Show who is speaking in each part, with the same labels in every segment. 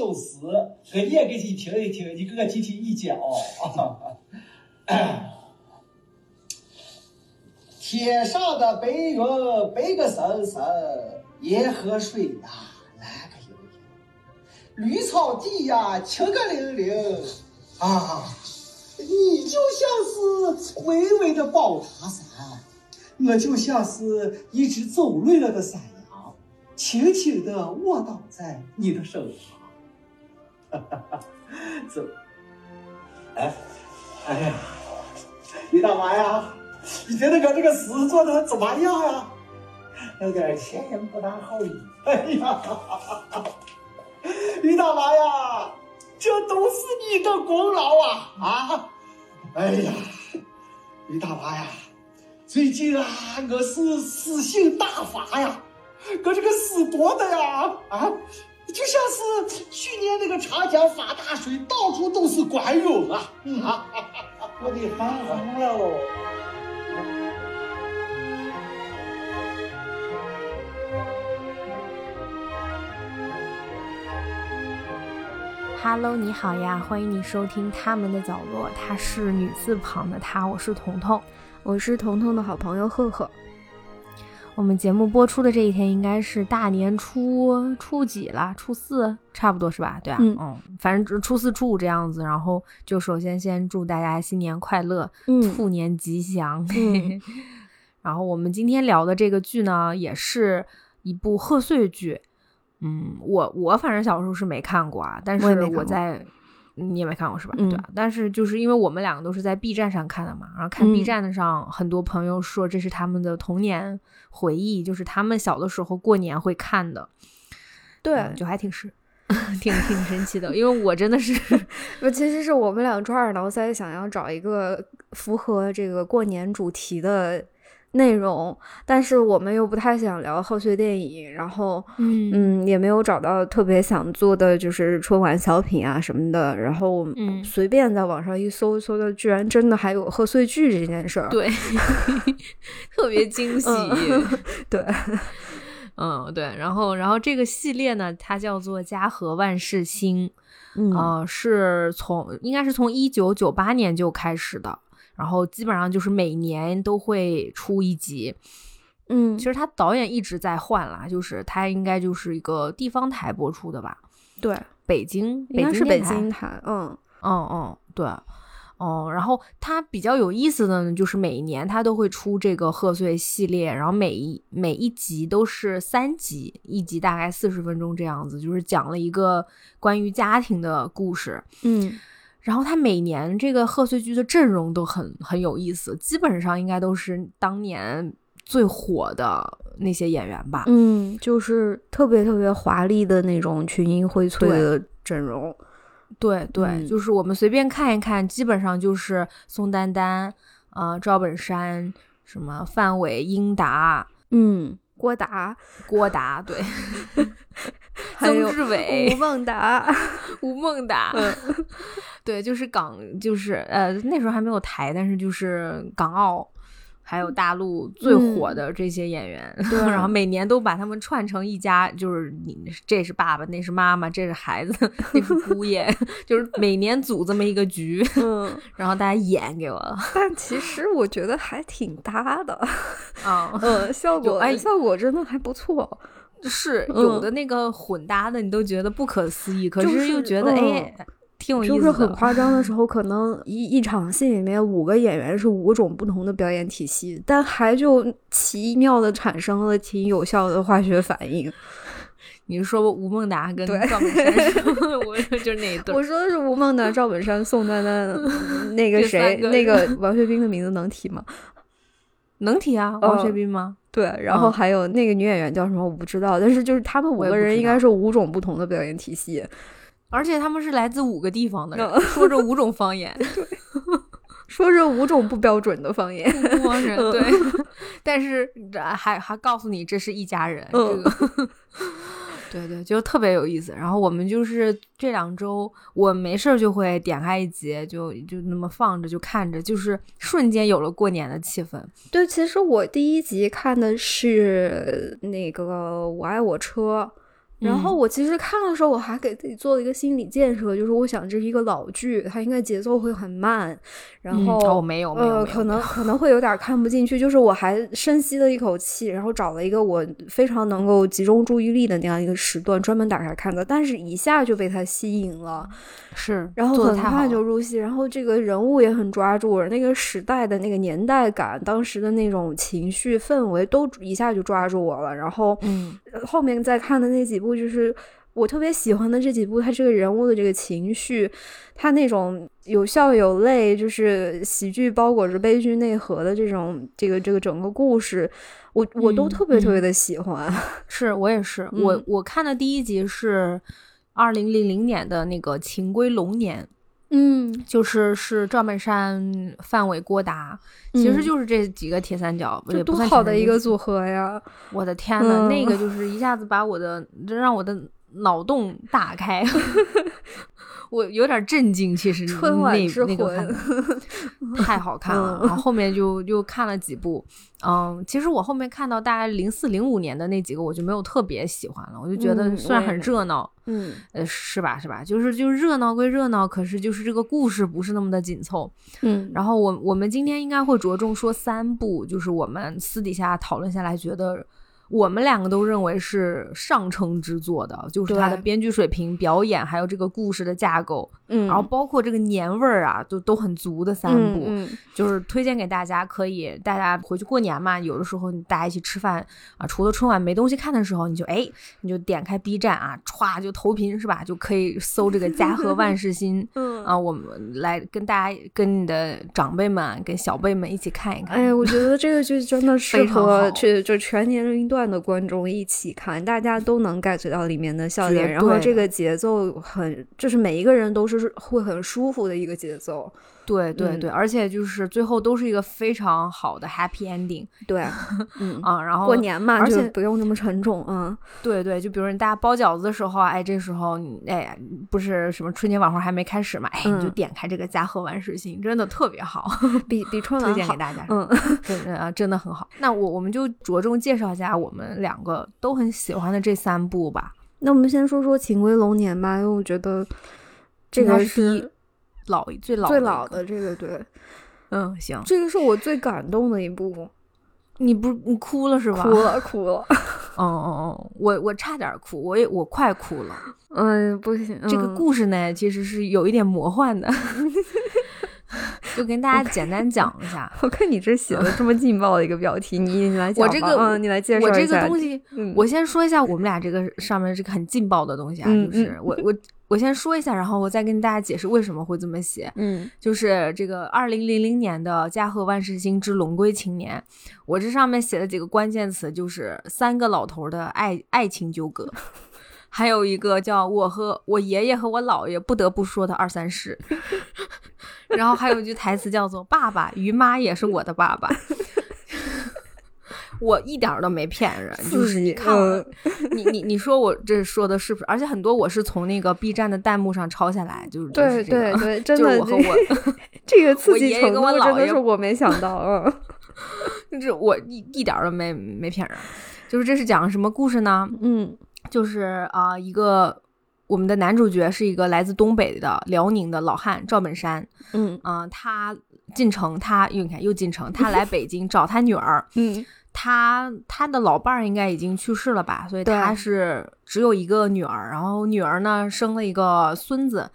Speaker 1: 上呀，哥又做了一首诗，哥念给你听一听，你给我提提意见哦。天上的白云白个森森，银河水呀蓝个悠悠，绿草地呀青个凌凌啊！你就像是巍巍的宝塔山，我就像是一只走累了的山羊，轻轻的卧倒在你的身旁。哈哈哈，走，哎，哎呀，李大妈呀！你觉得我这个诗做的怎么样呀？有点前言不搭后语。哎呀，于大妈呀，这都是你的功劳啊！啊，哎呀，于大妈呀，最近啊，我是诗兴大发呀，我这个诗多的呀，啊，就像是去年那个长江发大水，到处都是管涌啊！啊，我得发红了。
Speaker 2: Hello，你好呀，欢迎你收听他们的角落。他是女字旁的他，我是彤彤，
Speaker 3: 我是彤彤的好朋友赫赫。
Speaker 2: 我们节目播出的这一天应该是大年初初几了？初四，差不多是吧？对啊，嗯，反正初四、初五这样子。然后就首先先祝大家新年快乐，兔年吉祥。然后我们今天聊的这个剧呢，也是一部贺岁剧。嗯，我我反正小时候是没看过啊，但是我在你也没看过是吧？对吧？但是就是因为我们两个都是在 B 站上看的嘛，然后看 B 站的上很多朋友说这是他们的童年回忆，就是他们小的时候过年会看的，
Speaker 3: 对，
Speaker 2: 就还挺是 挺挺神奇的，因为我真的是，
Speaker 3: 不，其实是我们俩抓耳挠腮想要找一个符合这个过年主题的。内容，但是我们又不太想聊贺岁电影，然后，嗯。嗯，也没有找到特别想做的，就是春晚小品啊什么的，然后，嗯，随便在网上一搜，搜的居然真的还有贺岁剧这件事儿，
Speaker 2: 对，特别惊喜，
Speaker 3: 对，
Speaker 2: 嗯对，然后然后这个系列呢，它叫做家和万事兴，嗯，是从应该是从一九九八年就开始的。然后基本上就是每年都会出一集，
Speaker 3: 嗯，
Speaker 2: 其实他导演一直在换啦，就是他应该就是一个地方台播出的吧？
Speaker 3: 对，
Speaker 2: 北京，
Speaker 3: 应该是北京台，嗯
Speaker 2: 嗯嗯，对，哦，然后他比较有意思的呢，就是每一年他都会出这个贺岁系列，然后每一每一集都是三集，一集大概四十分钟这样子，就是讲了一个关于家庭的故事，
Speaker 3: 嗯。
Speaker 2: 然后他每年这个贺岁剧的阵容都很很有意思，基本上应该都是当年最火的那些演员吧。
Speaker 3: 嗯，就是特别特别华丽的那种群英荟萃的阵容。
Speaker 2: 对对，就是我们随便看一看，基本上就是宋丹丹、啊赵本山、什么范伟、英达，
Speaker 3: 嗯，郭达、
Speaker 2: 郭达，对，
Speaker 3: 曾
Speaker 2: 志伟、
Speaker 3: 吴孟达、
Speaker 2: 吴孟达。对，就是港，就是呃，那时候还没有台，但是就是港澳，还有大陆最火的这些演员，然后每年都把他们串成一家，就是你这是爸爸，那是妈妈，这是孩子，那是姑爷，就是每年组这么一个局，
Speaker 3: 嗯，
Speaker 2: 然后大家演给我。
Speaker 3: 但其实我觉得还挺搭的，
Speaker 2: 啊，
Speaker 3: 嗯，效果哎，效果真的还不错，
Speaker 2: 是有的那个混搭的，你都觉得不可思议，可是又觉得哎。挺有意思
Speaker 3: 就是很夸张的时候，可能一一场戏里面五个演员是五种不同的表演体系，但还就奇妙的产生了挺有效的化学反应。
Speaker 2: 你是说吴孟达跟赵本山？我就是那一对。
Speaker 3: 我说的是吴孟达、赵本山、宋丹丹，那个谁，那个王学兵的名字能提吗？
Speaker 2: 能提啊，王学兵吗？
Speaker 3: 对，然后还有那个女演员叫什么？我不知道，但是就是他们五个人应该是五种不同的表演体系。
Speaker 2: 而且他们是来自五个地方的人，说着五种方言，
Speaker 3: 对，说着五种不标准的方言，
Speaker 2: 不光人对，但是还还告诉你这是一家人，这个，对对，就特别有意思。然后我们就是这两周，我没事儿就会点开一集，就就那么放着就看着，就是瞬间有了过年的气氛。
Speaker 3: 对，其实我第一集看的是那个《我爱我车》。然后我其实看的时候，我还给自己做了一个心理建设，就是我想这是一个老剧，它应该节奏会很慢。然后
Speaker 2: 哦，没有，没有，
Speaker 3: 可能可能会有点看不进去。就是我还深吸了一口气，然后找了一个我非常能够集中注意力的那样一个时段，专门打开看的。但是一下就被它吸引了，
Speaker 2: 是，
Speaker 3: 然后很快就入戏。然后这个人物也很抓住，那个时代的那个年代感，当时的那种情绪氛围都一下就抓住我了。然后，
Speaker 2: 嗯，
Speaker 3: 后面再看的那几部就是。我特别喜欢的这几部，他这个人物的这个情绪，他那种有笑有泪，就是喜剧包裹着悲剧内核的这种这个这个整个故事，我我都特别特别的喜欢。
Speaker 2: 是我也是，我我看的第一集是二零零零年的那个《情归龙年》，
Speaker 3: 嗯，
Speaker 2: 就是是赵本山、范伟、郭达，其实就是这几个铁三角，
Speaker 3: 这多好的一个组合呀！
Speaker 2: 我的天呐，那个就是一下子把我的让我的。脑洞大开，我有点震惊。其实
Speaker 3: 春晚之
Speaker 2: 魂太好看了，然后后面就又看了几部。嗯，其实我后面看到大概零四零五年的那几个，我就没有特别喜欢了。我就觉得虽然很热闹，
Speaker 3: 嗯，
Speaker 2: 呃，是吧？是吧？就是就是热闹归热闹，可是就是这个故事不是那么的紧凑。
Speaker 3: 嗯，
Speaker 2: 然后我我们今天应该会着重说三部，就是我们私底下讨论下来觉得。我们两个都认为是上乘之作的，就是它的编剧水平、表演，还有这个故事的架构，
Speaker 3: 嗯，
Speaker 2: 然后包括这个年味儿啊，都都很足的三部，就是推荐给大家，可以大家回去过年嘛，有的时候大家一起吃饭啊，除了春晚没东西看的时候，你就哎，你就点开 B 站啊，歘就投屏是吧？就可以搜这个《家和 万事兴》，
Speaker 3: 嗯
Speaker 2: 啊，我们来跟大家、跟你的长辈们、跟小辈们一起看一看。
Speaker 3: 哎，我觉得这个剧真的 适合去就全年龄段。的观众一起看，大家都能 get 到里面的笑点，然后这个节奏很，就是每一个人都是会很舒服的一个节奏。
Speaker 2: 对对对，而且就是最后都是一个非常好的 happy ending。
Speaker 3: 对，嗯
Speaker 2: 啊，然后
Speaker 3: 过年嘛，
Speaker 2: 而且
Speaker 3: 不用那么沉重。嗯，
Speaker 2: 对对，就比如大家包饺子的时候，哎，这时候哎，不是什么春节晚会还没开始嘛，哎，你就点开这个《家和万事兴》，真的特别好，
Speaker 3: 比比春晚
Speaker 2: 推荐给大家。
Speaker 3: 嗯，
Speaker 2: 对啊，真的很好。那我我们就着重介绍一下我们两个都很喜欢的这三部吧。
Speaker 3: 那我们先说说《情归龙年》吧，因为我觉得这个
Speaker 2: 是。老最老
Speaker 3: 最老的这个对，
Speaker 2: 嗯行，
Speaker 3: 这个是我最感动的一部。
Speaker 2: 你不你哭了是吧？
Speaker 3: 哭了哭了。
Speaker 2: 哦哦哦，我我差点哭，我也我快哭了。
Speaker 3: 嗯，不行，
Speaker 2: 这个故事呢其实是有一点魔幻的，就跟大家简单讲一下。
Speaker 3: 我看你这写的这么劲爆的一个标题，你你来讲。
Speaker 2: 我这个
Speaker 3: 嗯，你来介绍
Speaker 2: 我这个东西，我先说一下我们俩这个上面这个很劲爆的东西啊，就是我我。我先说一下，然后我再跟大家解释为什么会这么写。
Speaker 3: 嗯，
Speaker 2: 就是这个二零零零年的《家和万事兴之龙归青年》，我这上面写的几个关键词就是三个老头的爱爱情纠葛，还有一个叫我和我爷爷和我姥爷不得不说的二三事，然后还有一句台词叫做“爸爸于妈也是我的爸爸”。我一点都没骗人，就是你看，你你你说我这说的是不是？而且很多我是从那个 B 站的弹幕上抄下来，就是
Speaker 3: 对对对，真的
Speaker 2: 我和我
Speaker 3: 这个刺激程
Speaker 2: 度
Speaker 3: 真的是我没想到，嗯，
Speaker 2: 就是我一一点都没没骗人，就是这是讲什么故事呢？
Speaker 3: 嗯，
Speaker 2: 就是啊，一个我们的男主角是一个来自东北的辽宁的老汉赵本山，
Speaker 3: 嗯
Speaker 2: 啊，他进城，他又你看又进城，他来北京 找他女儿，
Speaker 3: 嗯。
Speaker 2: 他他的老伴儿应该已经去世了吧，所以他是只有一个女儿，然后女儿呢生了一个孙子，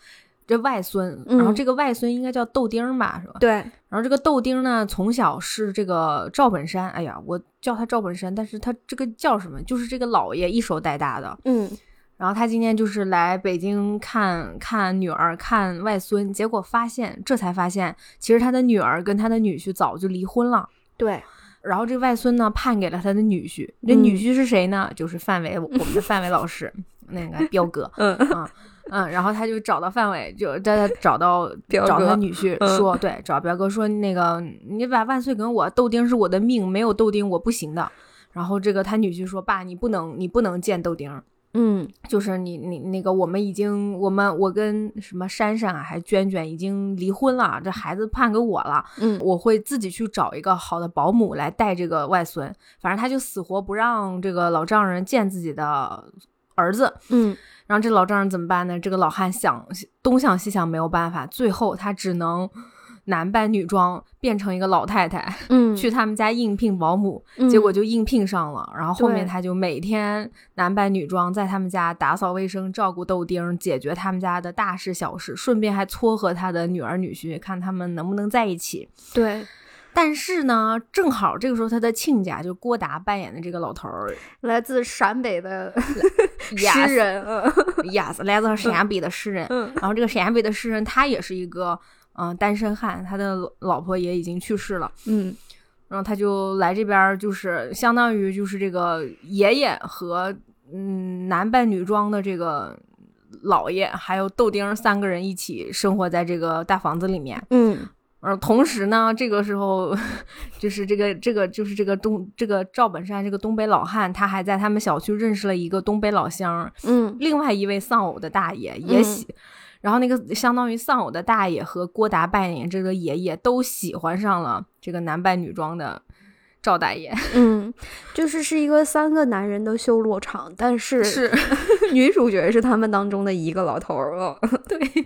Speaker 2: 这外孙，然后这个外孙应该叫豆丁吧，是吧？
Speaker 3: 对。
Speaker 2: 然后这个豆丁呢，从小是这个赵本山，哎呀，我叫他赵本山，但是他这个叫什么？就是这个姥爷一手带大的。
Speaker 3: 嗯。
Speaker 2: 然后他今天就是来北京看看女儿，看外孙，结果发现，这才发现，其实他的女儿跟他的女婿早就离婚了。
Speaker 3: 对。
Speaker 2: 然后这外孙呢判给了他的女婿，这女婿是谁呢？就是范伟，我们的范伟老师，那个彪哥，
Speaker 3: 嗯
Speaker 2: 嗯嗯，然后他就找到范伟，就在他找到 找他女婿说，对，找彪哥说那个你把万岁给我，豆丁是我的命，没有豆丁我不行的。然后这个他女婿说，爸，你不能你不能见豆丁。
Speaker 3: 嗯，
Speaker 2: 就是你你那个，我们已经我们我跟什么珊珊啊，还娟娟已经离婚了，这孩子判给我了。
Speaker 3: 嗯，
Speaker 2: 我会自己去找一个好的保姆来带这个外孙。反正他就死活不让这个老丈人见自己的儿子。
Speaker 3: 嗯，
Speaker 2: 然后这老丈人怎么办呢？这个老汉想东想西想没有办法，最后他只能。男扮女装变成一个老太太，
Speaker 3: 嗯，
Speaker 2: 去他们家应聘保姆，结果就应聘上了。然后后面他就每天男扮女装，在他们家打扫卫生、照顾豆丁，解决他们家的大事小事，顺便还撮合他的女儿女婿，看他们能不能在一起。
Speaker 3: 对，
Speaker 2: 但是呢，正好这个时候他的亲家就郭达扮演的这个老头儿，
Speaker 3: 来自陕北的诗人
Speaker 2: ，yes，来自陕北的诗人。然后这个陕北的诗人，他也是一个。嗯，单身汉，他的老婆也已经去世了。
Speaker 3: 嗯，
Speaker 2: 然后他就来这边，就是相当于就是这个爷爷和嗯男扮女装的这个姥爷，还有豆丁三个人一起生活在这个大房子里面。
Speaker 3: 嗯，
Speaker 2: 而，同时呢，这个时候 就是这个这个就是这个东这个赵本山这个东北老汉，他还在他们小区认识了一个东北老乡。
Speaker 3: 嗯，
Speaker 2: 另外一位丧偶的大爷也喜。然后那个相当于丧偶的大爷和郭达扮演这个爷爷都喜欢上了这个男扮女装的赵大爷，
Speaker 3: 嗯，就是是一个三个男人的修罗场，但是
Speaker 2: 是
Speaker 3: 女主角是他们当中的一个老头儿了，
Speaker 2: 对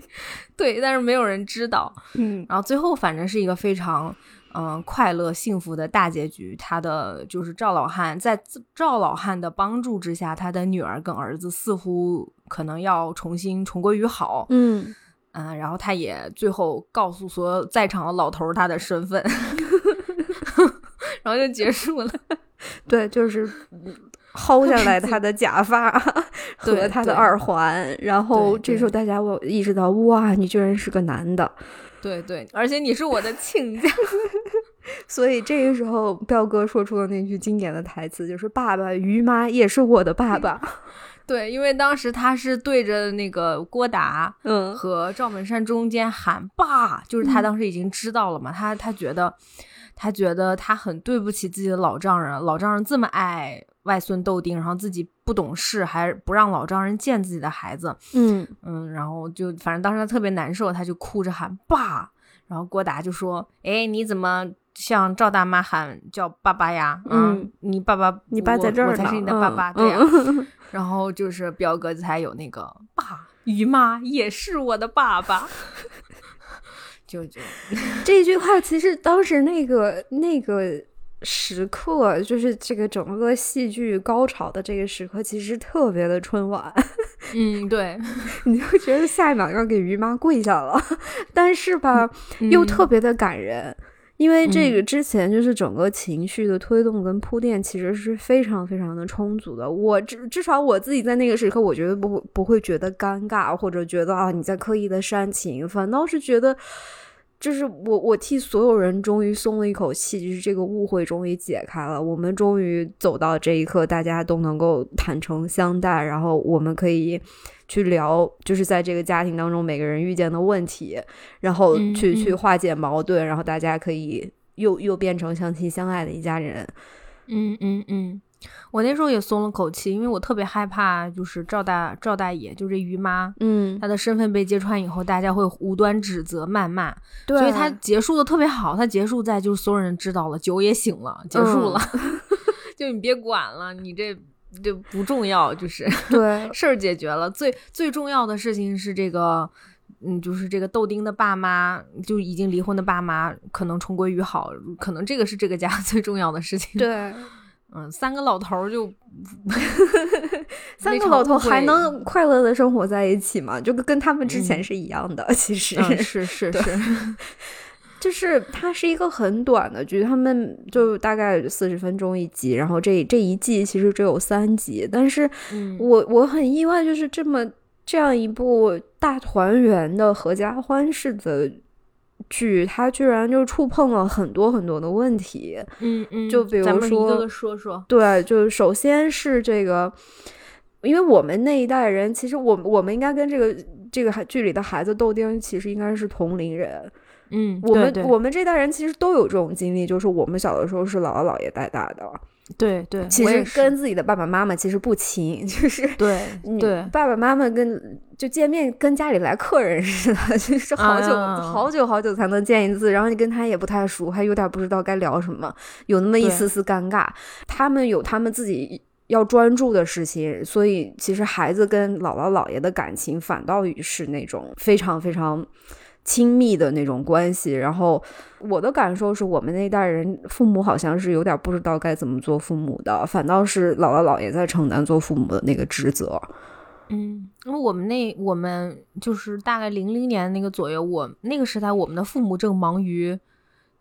Speaker 2: 对，但是没有人知道，
Speaker 3: 嗯，
Speaker 2: 然后最后反正是一个非常。嗯，快乐幸福的大结局，他的就是赵老汉在赵老汉的帮助之下，他的女儿跟儿子似乎可能要重新重归于好。
Speaker 3: 嗯
Speaker 2: 嗯，然后他也最后告诉所有在场的老头他的身份，然后就结束了。
Speaker 3: 对，就是薅下来他的假发 和他的耳环，然后这时候大家我意识到，哇，你居然是个男的。
Speaker 2: 对对，而且你是我的亲家，
Speaker 3: 所以这个时候彪哥说出了那句经典的台词，就是“爸爸，于妈也是我的爸爸。”
Speaker 2: 对，因为当时他是对着那个郭达，
Speaker 3: 嗯，
Speaker 2: 和赵本山中间喊“爸”，就是他当时已经知道了嘛，他他觉得。他觉得他很对不起自己的老丈人，老丈人这么爱外孙豆丁，然后自己不懂事，还不让老丈人见自己的孩子。
Speaker 3: 嗯
Speaker 2: 嗯，然后就反正当时他特别难受，他就哭着喊爸。然后郭达就说：“哎，你怎么像赵大妈喊叫爸爸呀？嗯，你爸爸，
Speaker 3: 你爸在这儿
Speaker 2: 呢，我才是你的爸爸，对呀。然后就是彪哥才有那个爸，于妈也是我的爸爸。”就就
Speaker 3: 这句话，其实当时那个那个时刻，就是这个整个戏剧高潮的这个时刻，其实特别的春晚。
Speaker 2: 嗯，对，
Speaker 3: 你就觉得下一秒要给于妈跪下了，但是吧，又特别的感人，因为这个之前就是整个情绪的推动跟铺垫，其实是非常非常的充足的。我至至少我自己在那个时刻，我觉得不不会觉得尴尬，或者觉得啊你在刻意的煽情，反倒是觉得。就是我，我替所有人终于松了一口气，就是这个误会终于解开了，我们终于走到这一刻，大家都能够坦诚相待，然后我们可以去聊，就是在这个家庭当中每个人遇见的问题，然后去去化解矛盾，然后大家可以又又变成相亲相爱的一家人。
Speaker 2: 嗯嗯嗯。我那时候也松了口气，因为我特别害怕，就是赵大赵大爷，就这于妈，
Speaker 3: 嗯，
Speaker 2: 她的身份被揭穿以后，大家会无端指责、谩骂，
Speaker 3: 对，
Speaker 2: 所以他结束的特别好，他结束在就是所有人知道了，酒也醒了，结束了，就你别管了，你这这不重要，就是
Speaker 3: 对
Speaker 2: 事儿解决了，最最重要的事情是这个，嗯，就是这个豆丁的爸妈就已经离婚的爸妈可能重归于好，可能这个是这个家 最重要的事情，
Speaker 3: 对。
Speaker 2: 嗯，三个老头儿就，
Speaker 3: 三个老头还能快乐的生活在一起吗？就跟他们之前是一样的，其实
Speaker 2: 是是是，
Speaker 3: 就是它是一个很短的剧，他们就大概四十分钟一集，然后这这一季其实只有三集，但是我我很意外，就是这么这样一部大团圆的合家欢式的。剧它居然就触碰了很多很多的问题，
Speaker 2: 嗯嗯，
Speaker 3: 就比如说，
Speaker 2: 一个个说说，
Speaker 3: 对，就首先是这个，因为我们那一代人，其实我我们应该跟这个这个剧里的孩子豆丁其实应该是同龄人，
Speaker 2: 嗯，
Speaker 3: 我们我们这代人其实都有这种经历，就是我们小的时候是姥姥姥爷带大的。
Speaker 2: 对对，
Speaker 3: 其实跟自己的爸爸妈妈其实不亲，就是
Speaker 2: 对对，
Speaker 3: 爸爸妈妈跟就见面跟家里来客人似的，就是好久好久好久才能见一次，然后你跟他也不太熟，还有点不知道该聊什么，有那么一丝丝尴尬。他们有他们自己要专注的事情，所以其实孩子跟姥姥姥爷的感情反倒于是那种非常非常亲密的那种关系。然后我的感受是我们那代人父母好像是有点不知道该怎么做父母的，反倒是姥姥姥爷在承担做父母的那个职责。
Speaker 2: 嗯，因为我们那我们就是大概零零年那个左右，我那个时代我们的父母正忙于，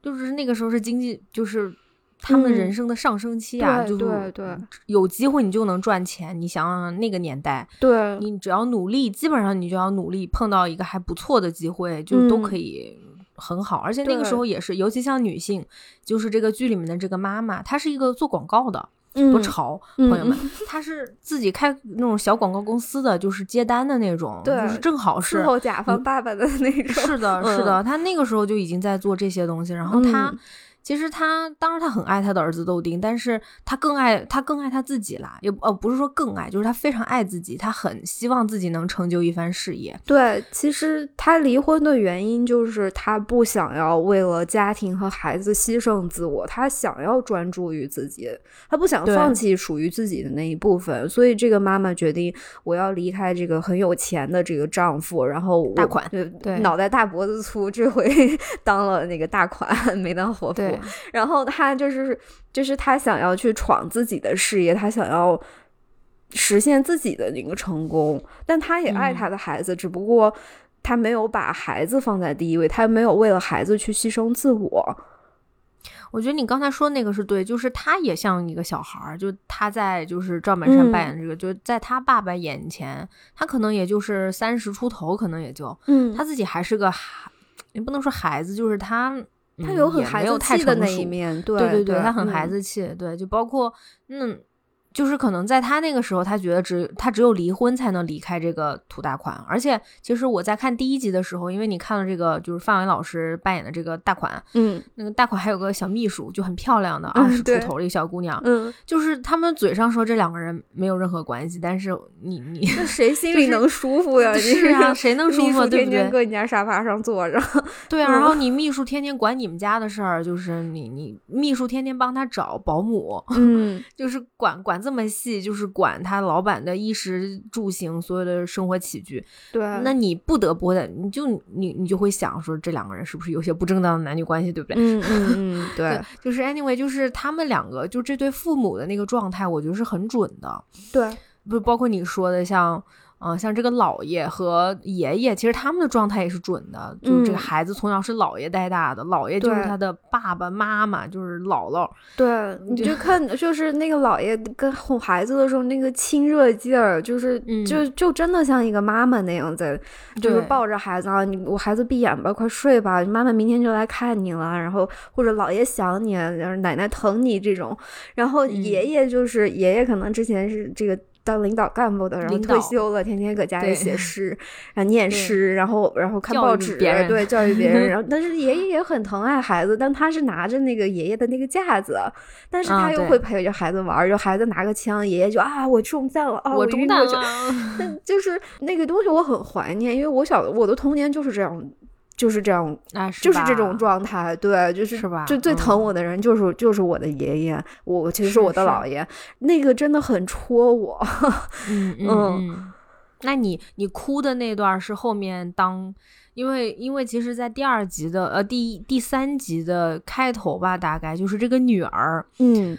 Speaker 2: 就是那个时候是经济就是。他们人生的上升期啊，就
Speaker 3: 对对，
Speaker 2: 有机会你就能赚钱。你想想那个年代，
Speaker 3: 对，
Speaker 2: 你只要努力，基本上你就要努力，碰到一个还不错的机会，就都可以很好。而且那个时候也是，尤其像女性，就是这个剧里面的这个妈妈，她是一个做广告的，多潮朋友们，她是自己开那种小广告公司的，就是接单的那种，就是正好是伺
Speaker 3: 候甲方爸爸的那种。
Speaker 2: 是的，是的，她那个时候就已经在做这些东西，然后她。其实他当然他很爱他的儿子豆丁，但是他更爱他更爱他自己啦，也呃不是说更爱，就是他非常爱自己，他很希望自己能成就一番事业。
Speaker 3: 对，其实他离婚的原因就是他不想要为了家庭和孩子牺牲自我，他想要专注于自己，他不想放弃属于自己的那一部分。所以这个妈妈决定，我要离开这个很有钱的这个丈夫，然后
Speaker 2: 大款
Speaker 3: 对脑袋大脖子粗，这回 当了那个大款，没当活夫。然后他就是，就是他想要去闯自己的事业，他想要实现自己的那个成功，但他也爱他的孩子，只不过他没有把孩子放在第一位，他没有为了孩子去牺牲自我。
Speaker 2: 我觉得你刚才说那个是对，就是他也像一个小孩儿，就他在就是赵本山扮演这个，就在他爸爸眼前，他可能也就是三十出头，可能也就，
Speaker 3: 嗯，
Speaker 2: 他自己还是个孩，也不能说孩子，就是他。
Speaker 3: 他有很孩子气的那一面，对对
Speaker 2: 对，他很孩子气，对，就包括嗯。就是可能在他那个时候，他觉得只他只有离婚才能离开这个土大款。而且，其实我在看第一集的时候，因为你看了这个，就是范伟老师扮演的这个大款，
Speaker 3: 嗯，
Speaker 2: 那个大款还有个小秘书，就很漂亮的二十出头的一个小姑娘，
Speaker 3: 嗯，
Speaker 2: 就是他们嘴上说这两个人没有任何关系，但是你你
Speaker 3: 那谁心里能舒服呀？
Speaker 2: 是啊，谁能 舒服？对不对？
Speaker 3: 天天搁你家沙发上坐着，
Speaker 2: 对啊。然后你秘书天天管你们家的事儿，就是你你秘书天天帮他找保姆，
Speaker 3: 嗯，
Speaker 2: 就是管管这么细，就是。管他老板的衣食住行，所有的生活起居，
Speaker 3: 对，
Speaker 2: 那你不得不的，你就你你就会想说，这两个人是不是有些不正当的男女关系，对不对？
Speaker 3: 嗯嗯嗯，对，
Speaker 2: 就是 anyway，就是他们两个，就这对父母的那个状态，我觉得是很准的。
Speaker 3: 对，
Speaker 2: 不包括你说的像。嗯，像这个姥爷和爷爷，其实他们的状态也是准的。就是这个孩子从小是姥爷带大的，姥爷就是他的爸爸妈妈，就是姥姥。
Speaker 3: 对，你就看，就是那个姥爷跟哄孩子的时候，那个亲热劲儿，就是就就真的像一个妈妈那样在，就是抱着孩子啊，你我孩子闭眼吧，快睡吧，妈妈明天就来看你了。然后或者姥爷想你，然后奶奶疼你这种。然后爷爷就是爷爷，可能之前是这个。当领导干部的，然后退休了，天天搁家里写 诗，然后念诗，然后然后看报纸，对，教育别人。然后，但是爷爷也很疼爱孩子，但他是拿着那个爷爷的那个架子，但是他又会陪着孩子玩，就孩子拿个枪，爷爷就啊，我中弹了啊，
Speaker 2: 我中弹了，
Speaker 3: 就是那个东西我很怀念，因为我小我的童年就是这样。就是这样，
Speaker 2: 是
Speaker 3: 就是这种状态，对，就是
Speaker 2: 是吧？
Speaker 3: 就最疼我的人就是就是我的爷爷，我其实是我的姥爷，那个真的很戳我。
Speaker 2: 嗯嗯，那你你哭的那段是后面当，因为因为其实，在第二集的呃第第三集的开头吧，大概就是这个女儿，
Speaker 3: 嗯。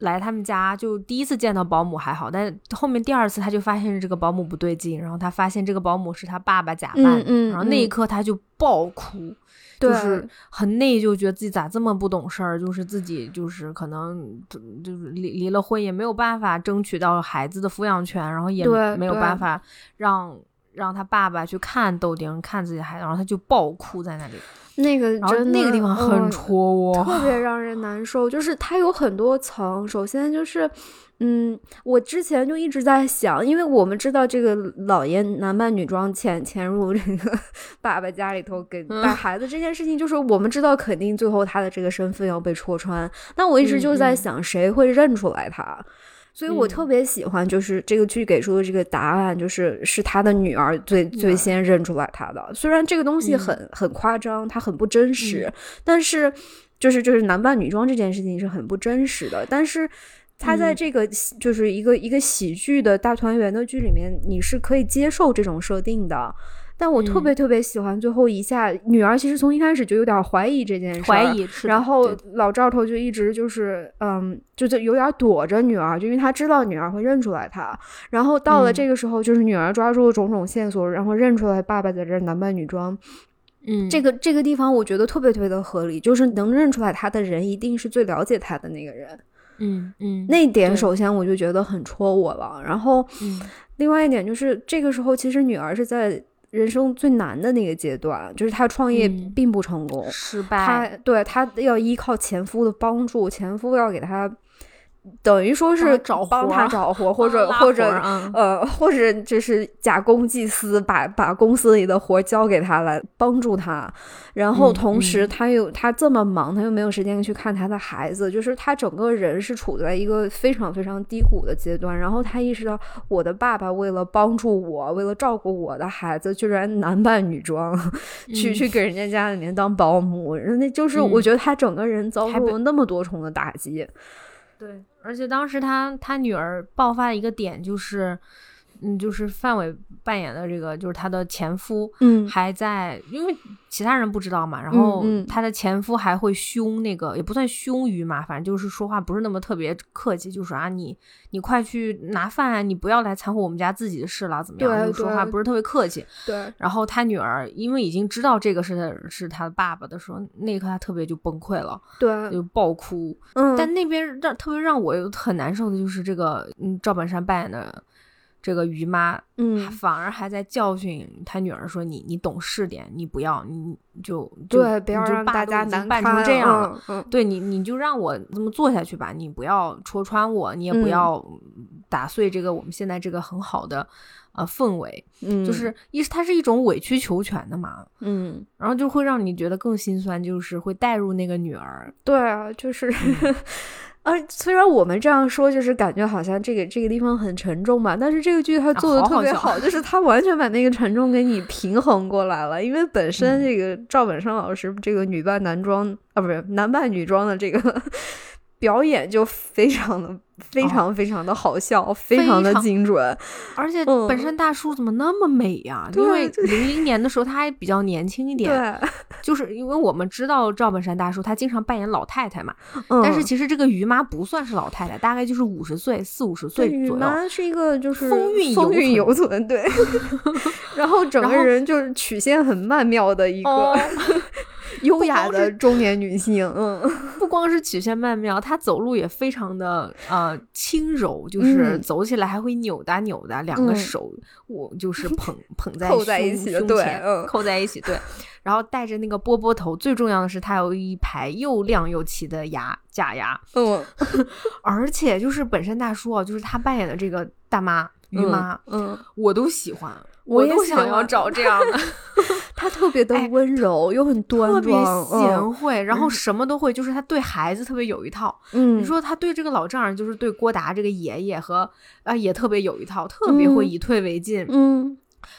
Speaker 2: 来他们家就第一次见到保姆还好，但后面第二次他就发现这个保姆不对劲，然后他发现这个保姆是他爸爸假扮，然后那一刻他就爆哭，就是很内疚，觉得自己咋这么不懂事儿，就是自己就是可能就是离离了婚也没有办法争取到孩子的抚养权，然后也没有办法让让他爸爸去看豆丁看自己孩子，然后他就爆哭在那里。
Speaker 3: 那个真
Speaker 2: 那个地方很戳我，
Speaker 3: 特别 让人难受。就是它有很多层，首先就是，嗯，我之前就一直在想，因为我们知道这个老爷男扮女装潜潜入这个 爸爸家里头给带孩子这件事情，就是我们知道肯定最后他的这个身份要被戳穿。那我一直就在想，谁会认出来他？所以我特别喜欢，就是这个剧给出的这个答案，就是是他的女儿最最先认出来他的。虽然这个东西很很夸张，它很不真实，但是就是就是男扮女装这件事情是很不真实的。但是他在这个就是一个一个喜剧的大团圆的剧里面，你是可以接受这种设定的。但我特别特别喜欢最后一下，女儿其实从一开始就有点怀疑这件事，
Speaker 2: 怀疑，
Speaker 3: 然后老赵头就一直就是嗯，就就有点躲着女儿，就因为他知道女儿会认出来他。然后到了这个时候，就是女儿抓住了种种线索，然后认出来爸爸在这男扮女装。
Speaker 2: 嗯，
Speaker 3: 这个这个地方我觉得特别特别的合理，就是能认出来他的人一定是最了解他的那个人。
Speaker 2: 嗯嗯，
Speaker 3: 那点首先我就觉得很戳我了。然后，另外一点就是这个时候其实女儿是在人生最难的那个阶段，就是他创业并不成功，
Speaker 2: 失败。
Speaker 3: 他对他要依靠前夫的帮助，前夫要给她。等于说是
Speaker 2: 找
Speaker 3: 帮他找活，或者或者呃，或者就是假公济私，把把公司里的活交给他来帮助他。然后同时他又他这么忙，他又没有时间去看他的孩子，就是他整个人是处在一个非常非常低谷的阶段。然后他意识到，我的爸爸为了帮助我，为了照顾我的孩子，居然男扮女装去去给人家家里面当保姆。那就是我觉得他整个人遭受了那么多重的打击。
Speaker 2: 对，而且当时他他女儿爆发一个点就是。嗯，就是范伟扮演的这个，就是他的前夫，
Speaker 3: 嗯，
Speaker 2: 还在，因为其他人不知道嘛，然后他的前夫还会凶那个，也不算凶于嘛，反正就是说话不是那么特别客气，就说啊，你你快去拿饭啊，你不要来掺和我们家自己的事了，怎么样？就说话不是特别客气。
Speaker 3: 对。
Speaker 2: 然后他女儿因为已经知道这个是是他爸爸的时候，那一刻他特别就崩溃了，
Speaker 3: 对，
Speaker 2: 就爆哭。
Speaker 3: 嗯。
Speaker 2: 但那边让特别让我很难受的就是这个，嗯，赵本山扮演的。这个于妈，
Speaker 3: 嗯，
Speaker 2: 反而还在教训她女儿说：“你你懂事点，你不要，你就
Speaker 3: 对，不要让大家难
Speaker 2: 办成这样了。对你，你就让我这么做下去吧，你不要戳穿我，你也不要打碎这个我们现在这个很好的呃氛围。
Speaker 3: 嗯，
Speaker 2: 就是一，它是一种委曲求全的嘛，
Speaker 3: 嗯，
Speaker 2: 然后就会让你觉得更心酸，就是会带入那个女儿。
Speaker 3: 对啊，就是。啊，虽然我们这样说，就是感觉好像这个这个地方很沉重吧，但是这个剧它做的特别
Speaker 2: 好，
Speaker 3: 就是它完全把那个沉重给你平衡过来了。因为本身这个赵本山老师这个女扮男装啊，不是男扮女装的这个表演就非常的。非常非常的好笑，
Speaker 2: 非
Speaker 3: 常的精准，
Speaker 2: 而且本山大叔怎么那么美呀？因为零零年的时候他还比较年轻一点，
Speaker 3: 对，
Speaker 2: 就是因为我们知道赵本山大叔他经常扮演老太太嘛，但是其实这个于妈不算是老太太，大概就是五十岁四五十岁左右。
Speaker 3: 于妈是一个就是
Speaker 2: 风韵
Speaker 3: 风韵
Speaker 2: 犹
Speaker 3: 存，对，然后整个人就是曲线很曼妙的一个。优雅的中年女性，嗯，
Speaker 2: 不光是曲线曼妙，她走路也非常的呃轻柔，就是走起来还会扭哒扭哒，两个手我就是 捧捧在
Speaker 3: 扣在一起，
Speaker 2: 对，
Speaker 3: 扣
Speaker 2: 在一起，对，然后戴着那个波波头，最重要的是她有一排又亮又齐的牙假牙，
Speaker 3: 嗯，
Speaker 2: 而且就是本山大叔啊，就是他扮演的这个大妈于妈，
Speaker 3: 嗯，
Speaker 2: 我都喜欢。我
Speaker 3: 都
Speaker 2: 想要找这样的，
Speaker 3: 他特别的温柔又很端庄，
Speaker 2: 特别贤惠，然后什么都会，就是他对孩子特别有一套。
Speaker 3: 嗯，
Speaker 2: 你说他对这个老丈人，就是对郭达这个爷爷和啊也特别有一套，特别会以退为进。
Speaker 3: 嗯，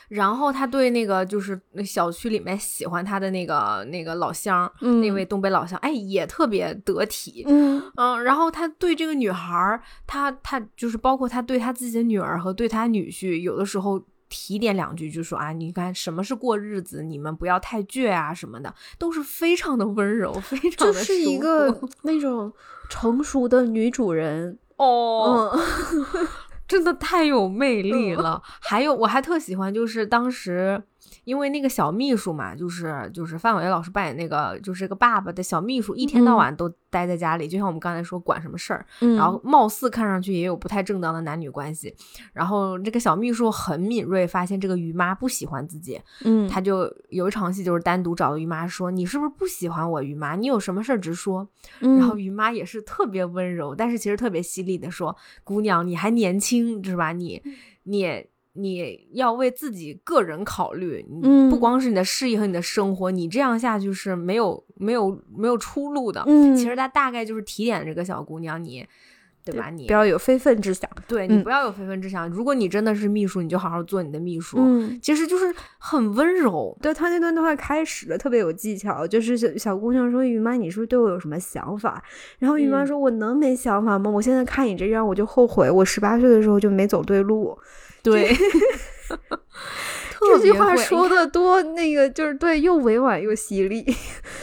Speaker 2: 然后他对那个就是小区里面喜欢他的那个那个老乡，那位东北老乡，哎也特别得体。
Speaker 3: 嗯
Speaker 2: 嗯，然后他对这个女孩，他他就是包括他对他自己的女儿和对他女婿，有的时候。提点两句，就说啊，你看什么是过日子，你们不要太倔啊，什么的，都是非常的温柔，非 常的
Speaker 3: 是一个那种成熟的女主人
Speaker 2: 哦，真的太有魅力了。还有，我还特喜欢，就是当时。因为那个小秘书嘛，就是就是范伟老师扮演那个，就是个爸爸的小秘书，一天到晚都待在家里，就像我们刚才说，管什么事儿，然后貌似看上去也有不太正当的男女关系。然后这个小秘书很敏锐，发现这个于妈不喜欢自己，
Speaker 3: 嗯，
Speaker 2: 他就有一场戏就是单独找于妈说：“你是不是不喜欢我，于妈？你有什么事儿直说。”然后于妈也是特别温柔，但是其实特别犀利的说：“姑娘，你还年轻，是吧？你你。”你要为自己个人考虑，
Speaker 3: 嗯，
Speaker 2: 不光是你的事业和你的生活，你这样下去是没有没有没有出路的。
Speaker 3: 嗯，
Speaker 2: 其实他大概就是提点这个小姑娘，你对吧？你
Speaker 3: 不要有非分之想，
Speaker 2: 对你不要有非分之想。如果你真的是秘书，你就好好做你的秘书。
Speaker 3: 嗯，
Speaker 2: 其实就是很温柔。
Speaker 3: 对他那段对话开始的特别有技巧，就是小小姑娘说：“于妈，你是不是对我有什么想法？”然后于妈说：“我能没想法吗？我现在看你这样，我就后悔，我十八岁的时候就没走对路。”
Speaker 2: 对。
Speaker 3: 这句话说的多那个，就是对，又委婉又犀利。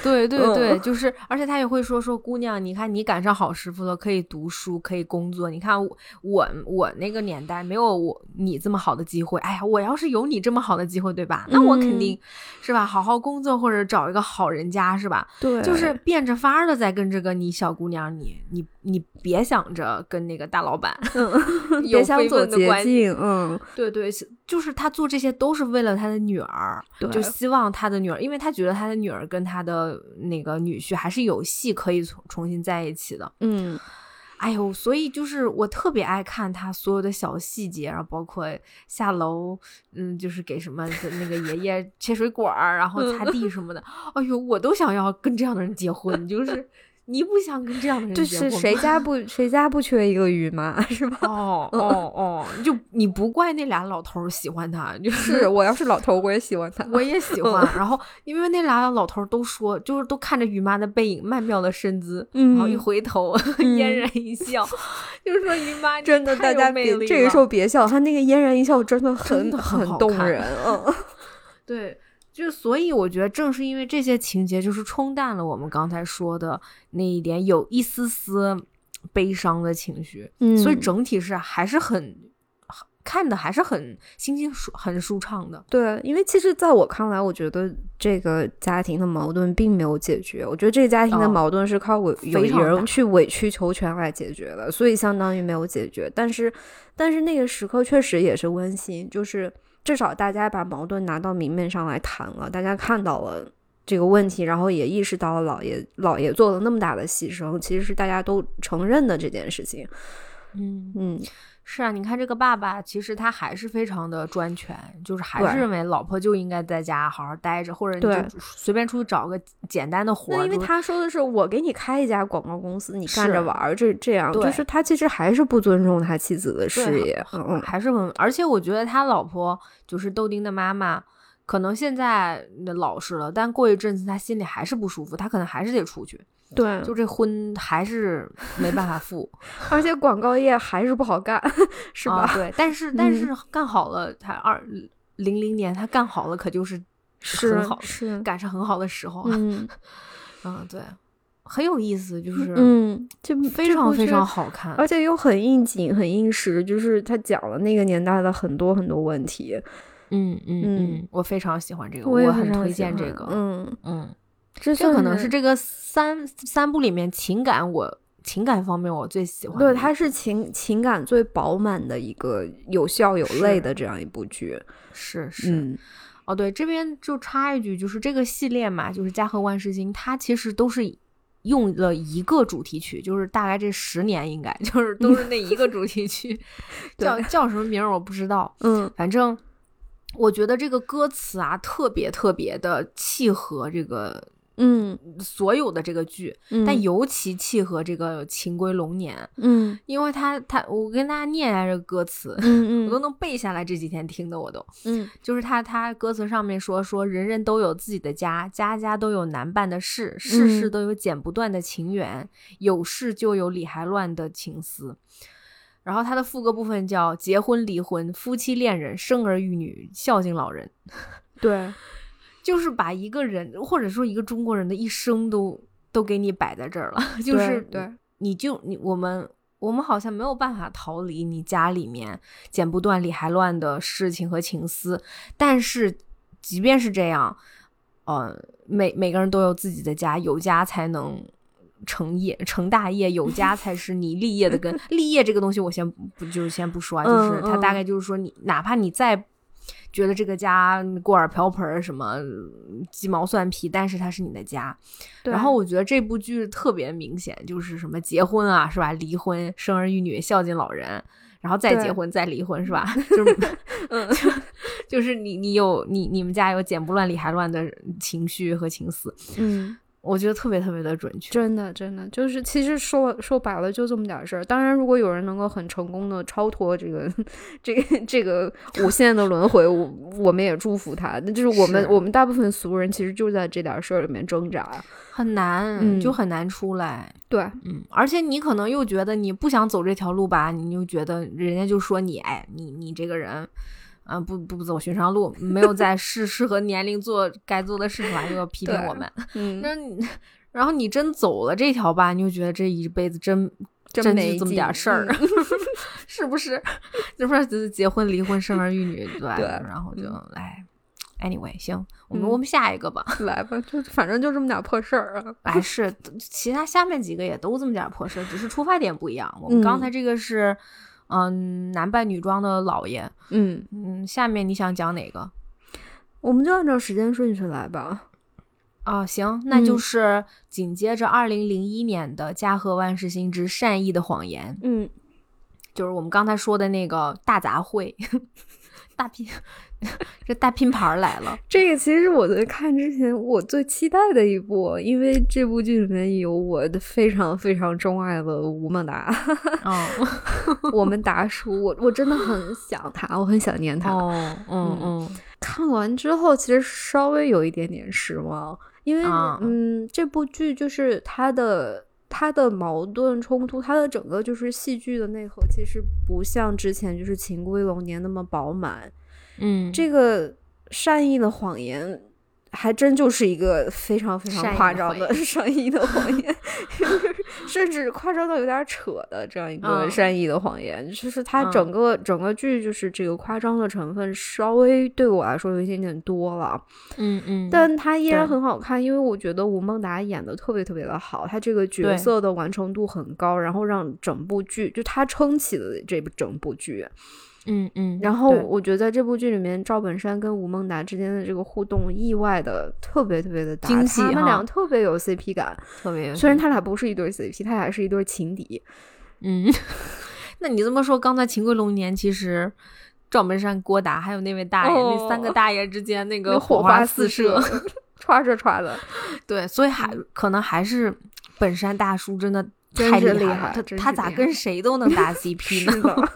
Speaker 2: 对对对，就是，而且他也会说说姑娘，你看你赶上好师傅了，可以读书，可以工作。你看我我我那个年代没有我你这么好的机会。哎呀，我要是有你这么好的机会，对吧？那我肯定是吧，好好工作或者找一个好人家，是吧？
Speaker 3: 对，
Speaker 2: 就是变着法儿的在跟这个你小姑娘，你你你别想着跟那个大老板，
Speaker 3: 别想走捷径。嗯，
Speaker 2: 对对，就是他做这些都是为了他的女儿，就希望他的女儿，因为他觉得他的女儿跟他的。那个女婿还是有戏可以重重新在一起的，
Speaker 3: 嗯，
Speaker 2: 哎呦，所以就是我特别爱看他所有的小细节，然后包括下楼，嗯，就是给什么那个爷爷切水果儿，然后擦地什么的，哎呦，我都想要跟这样的人结婚，就是。你不想跟这样的人
Speaker 3: 结婚？就是谁家不谁家不缺一个鱼妈 是吧？
Speaker 2: 哦哦哦，就你不怪那俩老头喜欢他，就是
Speaker 3: 我要是老头我也喜欢他，
Speaker 2: 我也喜欢。然后因为那俩老头都说，就是都看着鱼妈的背影，曼妙的身姿，然后一回头 嫣然一笑，就是说鱼妈
Speaker 3: 真的大家别这个时候别笑，他那个嫣然一笑真的很
Speaker 2: 很
Speaker 3: 动人，嗯，
Speaker 2: 对。就所以，我觉得正是因为这些情节，就是冲淡了我们刚才说的那一点有一丝丝悲伤的情绪，
Speaker 3: 嗯，
Speaker 2: 所以整体是还是很看的还是很心情舒很舒畅的。
Speaker 3: 对，因为其实在我看来，我觉得这个家庭的矛盾并没有解决，我觉得这个家庭的矛盾是靠委有人去委曲求全来解决的，所以相当于没有解决。但是，但是那个时刻确实也是温馨，就是。至少大家把矛盾拿到明面上来谈了，大家看到了这个问题，然后也意识到了老爷老爷做了那么大的牺牲，其实是大家都承认的这件事情。
Speaker 2: 嗯
Speaker 3: 嗯。
Speaker 2: 是啊，你看这个爸爸，其实他还是非常的专权，就是还是认为老婆就应该在家好好待着，或者你就随便出去找个简单的活那。
Speaker 3: 因为他说的是我给你开一家广告公司，你干着玩儿，这这样就是他其实还是不尊重他妻子的事业，嗯，
Speaker 2: 还是很。而且我觉得他老婆就是豆丁的妈妈，可能现在老实了，但过一阵子他心里还是不舒服，他可能还是得出去。
Speaker 3: 对，
Speaker 2: 就这婚还是没办法付，
Speaker 3: 而且广告业还是不好干，是吧？
Speaker 2: 对，但是但是干好了，他二零零年他干好了，可就是很好，
Speaker 3: 是
Speaker 2: 赶上很好的时候。嗯嗯，对，很有意思，就是
Speaker 3: 嗯，
Speaker 2: 就非常非常好看，
Speaker 3: 而且又很应景、很应时，就是他讲了那个年代的很多很多问题。
Speaker 2: 嗯嗯嗯，我非常喜欢这个，我很推荐这个。
Speaker 3: 嗯
Speaker 2: 嗯。
Speaker 3: 这
Speaker 2: 可能是这个三三部里面情感，我情感方面我最喜欢。
Speaker 3: 对，它是情情感最饱满的一个有笑有泪的这样一部剧。
Speaker 2: 是是，哦对，这边就插一句，就是这个系列嘛，就是《家和万事兴》，它其实都是用了一个主题曲，就是大概这十年应该就是都是那一个主题曲，叫叫什么名儿我不知道。
Speaker 3: 嗯，
Speaker 2: 反正我觉得这个歌词啊，特别特别的契合这个。
Speaker 3: 嗯，
Speaker 2: 所有的这个剧，但尤其契合这个秦归龙年，
Speaker 3: 嗯，
Speaker 2: 因为他他，我跟大家念一下这个歌词，
Speaker 3: 嗯
Speaker 2: 嗯，我都能背下来。这几天听的我都，
Speaker 3: 嗯，
Speaker 2: 就是他他歌词上面说说人人都有自己的家，家家都有难办的事，事事都有剪不断的情缘，有事就有理还乱的情思。然后他的副歌部分叫结婚离婚，夫妻恋人，生儿育女，孝敬老人，
Speaker 3: 对。
Speaker 2: 就是把一个人，或者说一个中国人的一生都都给你摆在这儿了，就是
Speaker 3: 对，
Speaker 2: 你就你我们我们好像没有办法逃离你家里面剪不断理还乱的事情和情思，但是即便是这样，呃，每每个人都有自己的家，有家才能成业成大业，有家才是你立业的根。立业这个东西我先不就是先不说啊，就是他大概就是说你哪怕你再。觉得这个家锅碗瓢盆什么鸡毛蒜皮，但是它是你的家。然后我觉得这部剧特别明显，就是什么结婚啊，是吧？离婚、生儿育女、孝敬老人，然后再结婚、再离婚，是吧？就是，嗯，就是你你有你你们家有剪不乱理还乱的情绪和情思。
Speaker 3: 嗯，
Speaker 2: 我觉得特别特别的准确，
Speaker 3: 真的真的就是其实说说白了就这么点事儿。当然，如果有人能够很成功的超脱这个这个这个无限的轮回，我我们也祝福他。那就是我们我们大部分俗人其实就在这点事儿里面挣扎，
Speaker 2: 很难，就很难出来。
Speaker 3: 对，
Speaker 2: 嗯，而且你可能又觉得你不想走这条路吧，你就觉得人家就说你，哎，你你这个人。嗯，不不走寻常路，没有在 适适合年龄做该做的事情吧，又要批评我们。
Speaker 3: 嗯，
Speaker 2: 那然后你真走了这条吧，你就觉得这一辈子真真
Speaker 3: 没
Speaker 2: 这么点事儿，是不是？就说结婚、离婚、生儿育女，对，然后就来。Anyway，行，我们我们下一个吧，
Speaker 3: 来吧，就反正就这么点破事儿啊。
Speaker 2: 哎，是，其他下面几个也都这么点破事儿，只是出发点不一样。我们刚才这个是。嗯，男扮女装的老爷，
Speaker 3: 嗯
Speaker 2: 嗯，下面你想讲哪个？
Speaker 3: 我们就按照时间顺序来吧。
Speaker 2: 啊，行，那就是紧接着二零零一年的《家和万事兴之善意的谎言》，
Speaker 3: 嗯，
Speaker 2: 就是我们刚才说的那个大杂烩，大拼。这大拼盘来了！
Speaker 3: 这个其实我在看之前，我最期待的一部，因为这部剧里面有我的非常非常钟爱的吴孟达。
Speaker 2: 哦，
Speaker 3: 我们达叔，我我真的很想他，我很想念他。
Speaker 2: 哦，嗯嗯。
Speaker 3: 看完之后，其实稍微有一点点失望，因为嗯，这部剧就是它的它的矛盾冲突，它的整个就是戏剧的内核，其实不像之前就是《秦归龙年》那么饱满。
Speaker 2: 嗯，
Speaker 3: 这个善意的谎言，还真就是一个非常非常夸张的 善意的谎言，甚至夸张到有点扯的这样一个善意的谎言。就是它整个整个剧，就是这个夸张的成分稍微对我来说有一点点多了。
Speaker 2: 嗯嗯，
Speaker 3: 但它依然很好看，因为我觉得吴孟达演的特别特别的好，他这个角色的完成度很高，然后让整部剧就他撑起了这部整部剧。
Speaker 2: 嗯嗯，
Speaker 3: 然后我觉得在这部剧里面，赵本山跟吴孟达之间的这个互动意外的特别特别的
Speaker 2: 惊喜，
Speaker 3: 他们俩特别有 CP 感，
Speaker 2: 特别。
Speaker 3: 虽然他俩不是一对 CP，他俩是一对情敌。
Speaker 2: 嗯，那你这么说，刚才《秦归龙年》其实赵本山、郭达还有那位大爷，那三个大爷之间那个
Speaker 3: 火
Speaker 2: 花
Speaker 3: 四
Speaker 2: 射
Speaker 3: 歘着歘的。
Speaker 2: 对，所以还可能还是本山大叔真的太
Speaker 3: 厉
Speaker 2: 害了，他他咋跟谁都能搭 CP
Speaker 3: 呢？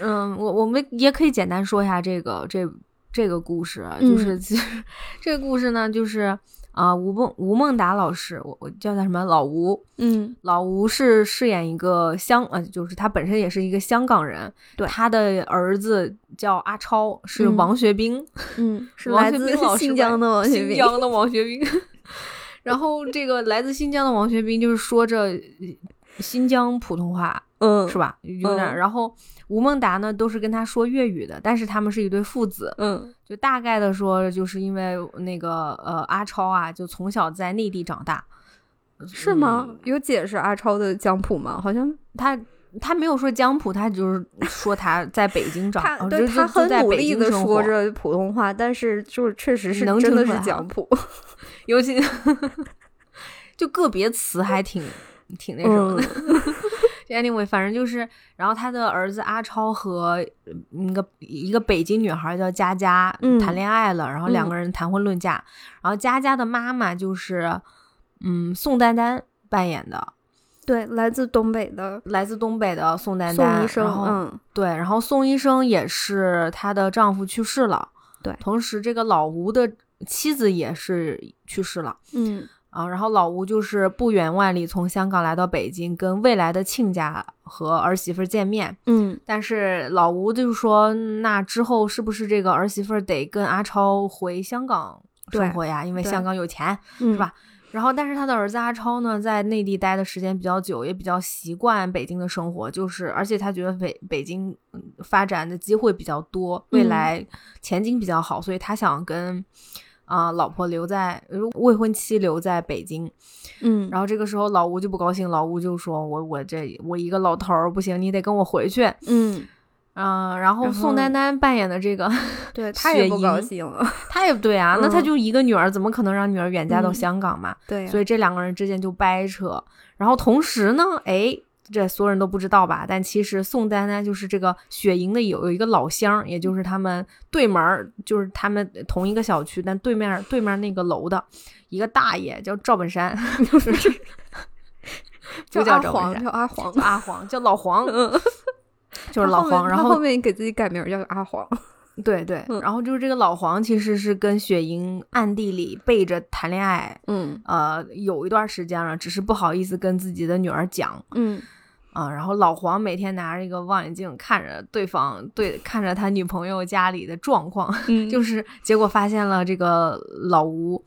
Speaker 2: 嗯，我我们也可以简单说一下这个这这个故事，就是其实这个故事呢，就是啊，吴孟吴孟达老师，我我叫他什么老吴，
Speaker 3: 嗯，
Speaker 2: 老吴是饰演一个香呃，就是他本身也是一个香港人，
Speaker 3: 对，
Speaker 2: 他的儿子叫阿超，是王学兵，
Speaker 3: 嗯，是
Speaker 2: 来自
Speaker 3: 新疆的王学兵，
Speaker 2: 新疆的王学兵，然后这个来自新疆的王学兵就是说着新疆普通话，
Speaker 3: 嗯，
Speaker 2: 是吧？有点，然后。吴孟达呢，都是跟他说粤语的，但是他们是一对父子。
Speaker 3: 嗯，
Speaker 2: 就大概的说，就是因为那个呃阿超啊，就从小在内地长大，
Speaker 3: 是吗？有解释阿超的江浦吗？好像
Speaker 2: 他他没有说江浦，他就是说他在北京长，
Speaker 3: 他对他很努力的说着普通话，但是就是确实是真的是江浦，
Speaker 2: 尤其 就个别词还挺挺那什么的。Anyway，反正就是，然后他的儿子阿超和那个一个北京女孩叫佳佳谈恋爱了，然后两个人谈婚论嫁，然后佳佳的妈妈就是嗯宋丹丹扮演的，
Speaker 3: 对，来自东北的，
Speaker 2: 来自东北的宋丹丹，
Speaker 3: 宋医生，
Speaker 2: 嗯，对，然后宋医生也是她的丈夫去世了，
Speaker 3: 对，
Speaker 2: 同时这个老吴的妻子也是去世了，
Speaker 3: 嗯。
Speaker 2: 啊，然后老吴就是不远万里从香港来到北京，跟未来的亲家和儿媳妇见面。
Speaker 3: 嗯，
Speaker 2: 但是老吴就说，那之后是不是这个儿媳妇得跟阿超回香港生活呀？因为香港有钱，是吧？然后，但是他的儿子阿超呢，在内地待的时间比较久，也比较习惯北京的生活，就是而且他觉得北北京发展的机会比较多，未来前景比较好，所以他想跟。啊，老婆留在未婚妻留在北京，
Speaker 3: 嗯，
Speaker 2: 然后这个时候老吴就不高兴，老吴就说：“我我这我一个老头儿不行，你得跟我回去。”
Speaker 3: 嗯，
Speaker 2: 啊，然后宋丹丹扮演的这个
Speaker 3: 对他也不高兴，
Speaker 2: 他也对啊，那他就一个女儿，怎么可能让女儿远嫁到香港嘛？
Speaker 3: 对，
Speaker 2: 所以这两个人之间就掰扯，然后同时呢，哎。这所有人都不知道吧？但其实宋丹丹就是这个雪莹的有有一个老乡，也就是他们对门就是他们同一个小区，但对面对面那个楼的一个大爷叫赵本山，不叫赵本山，
Speaker 3: 叫阿黄，
Speaker 2: 叫阿黄，叫老黄，就是老黄。然后
Speaker 3: 后面给自己改名叫阿黄。
Speaker 2: 对对，然后就是这个老黄其实是跟雪莹暗地里背着谈恋爱，
Speaker 3: 嗯，
Speaker 2: 呃，有一段时间了，只是不好意思跟自己的女儿讲，
Speaker 3: 嗯，
Speaker 2: 啊，然后老黄每天拿着一个望远镜看着对方，对，看着他女朋友家里的状况，就是结果发现了这个老吴，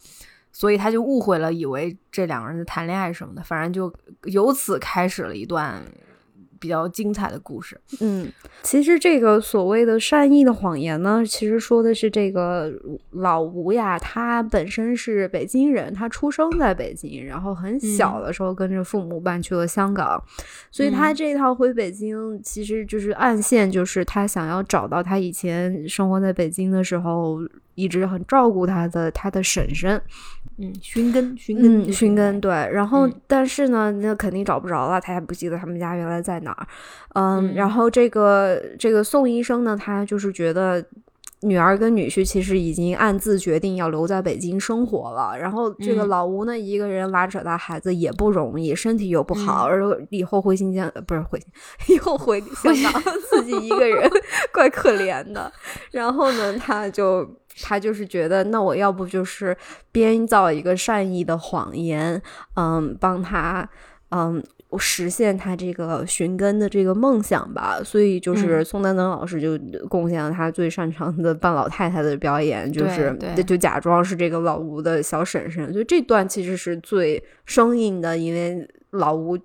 Speaker 2: 所以他就误会了，以为这两个人在谈恋爱什么的，反正就由此开始了一段。比较精彩的故事，
Speaker 3: 嗯，其实这个所谓的善意的谎言呢，其实说的是这个老吴呀，他本身是北京人，他出生在北京，然后很小的时候跟着父母搬去了香港，所以他这一趟回北京，其实就是暗线，就是他想要找到他以前生活在北京的时候一直很照顾他的他的婶婶。
Speaker 2: 嗯，寻根，寻根，
Speaker 3: 寻根，对。然后，但是呢，那肯定找不着了，他也不记得他们家原来在哪儿。嗯，然后这个这个宋医生呢，他就是觉得女儿跟女婿其实已经暗自决定要留在北京生活了。然后这个老吴呢，一个人拉扯大孩子也不容易，身体又不好，而以后回新疆不是回，以后回香港 自己一个人，怪可怜的。然后呢，他就。他就是觉得，那我要不就是编造一个善意的谎言，嗯，帮他，嗯，实现他这个寻根的这个梦想吧。所以就是宋丹丹老师就贡献了他最擅长的扮老太太的表演，就是就假装是这个老吴的小婶婶。所以这段其实是最生硬的，因为老吴。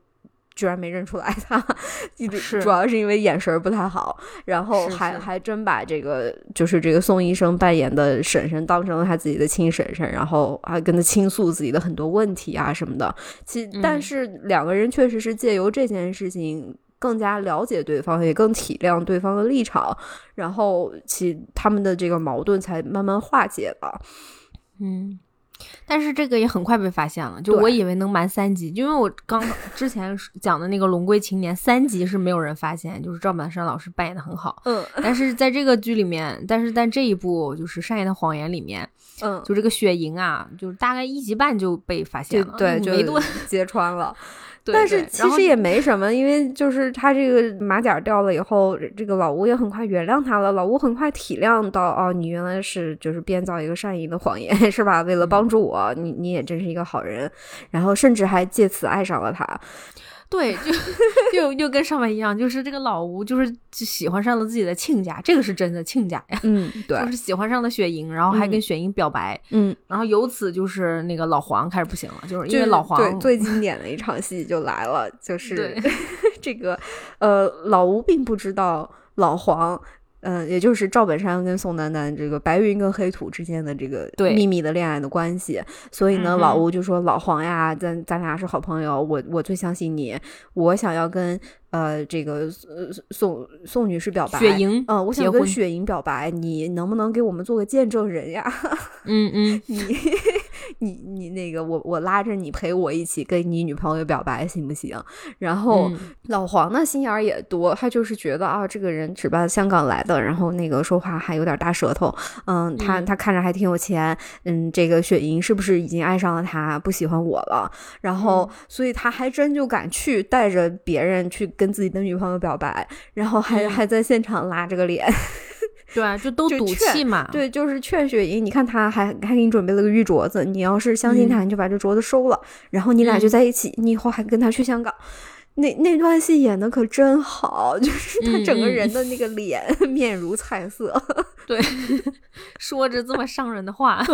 Speaker 3: 居然没认出来他，
Speaker 2: 是
Speaker 3: 主要是因为眼神不太好，然后还还真把这个就是这个宋医生扮演的婶婶当成了他自己的亲婶婶，然后还跟他倾诉自己的很多问题啊什么的。其但是两个人确实是借由这件事情更加了解对方，也更体谅对方的立场，然后其他们的这个矛盾才慢慢化解了。
Speaker 2: 嗯。但是这个也很快被发现了，就我以为能瞒三集，因为我刚 之前讲的那个《龙归青年》三集是没有人发现，就是赵本山老师扮演的很好。
Speaker 3: 嗯，
Speaker 2: 但是在这个剧里面，但是在这一部就是《善意的谎言》里面，
Speaker 3: 嗯，
Speaker 2: 就这个雪莹啊，就是大概一集半就被发现了，
Speaker 3: 对，
Speaker 2: 就
Speaker 3: 揭穿了。但是其实也没什么，因为就是他这个马甲掉了以后，这个老吴也很快原谅他了。老吴很快体谅到，哦，你原来是就是编造一个善意的谎言，是吧？为了帮助我，你你也真是一个好人，然后甚至还借此爱上了他。
Speaker 2: 对，就就又跟上面一样，就是这个老吴就是喜欢上了自己的亲家，这个是真的亲家呀。
Speaker 3: 嗯，对，
Speaker 2: 就是喜欢上了雪莹，然后还跟雪莹表白。
Speaker 3: 嗯，
Speaker 2: 然后由此就是那个老黄开始不行了，就是因为老黄
Speaker 3: 对最经典的一场戏就来了，就是 这个呃老吴并不知道老黄。嗯，也就是赵本山跟宋丹丹这个白云跟黑土之间的这个秘密的恋爱的关系，所以呢，老吴就说老黄呀，咱咱俩是好朋友，我我最相信你，我想要跟。呃，这个宋宋女士表白，
Speaker 2: 雪莹，
Speaker 3: 嗯，我想跟雪莹表白，你能不能给我们做个见证人呀？
Speaker 2: 嗯嗯，
Speaker 3: 你你你那个，我我拉着你陪我一起跟你女朋友表白，行不行？然后老黄呢，心眼儿也多，他就是觉得啊，这个人只吧，香港来的，然后那个说话还有点大舌头，嗯，他他看着还挺有钱，嗯，这个雪莹是不是已经爱上了他，不喜欢我了？然后，所以他还真就敢去带着别人去跟。跟自己的女朋友表白，然后还还在现场拉着个脸，
Speaker 2: 对，就都赌气嘛。
Speaker 3: 对，就是劝雪莹，你看他还还给你准备了个玉镯子，你要是相信他，你就把这镯子收了，然后你俩就在一起，你以后还跟他去香港。那那段戏演的可真好，就是他整个人的那个脸 面如菜色，
Speaker 2: 对，说着这么伤人的话，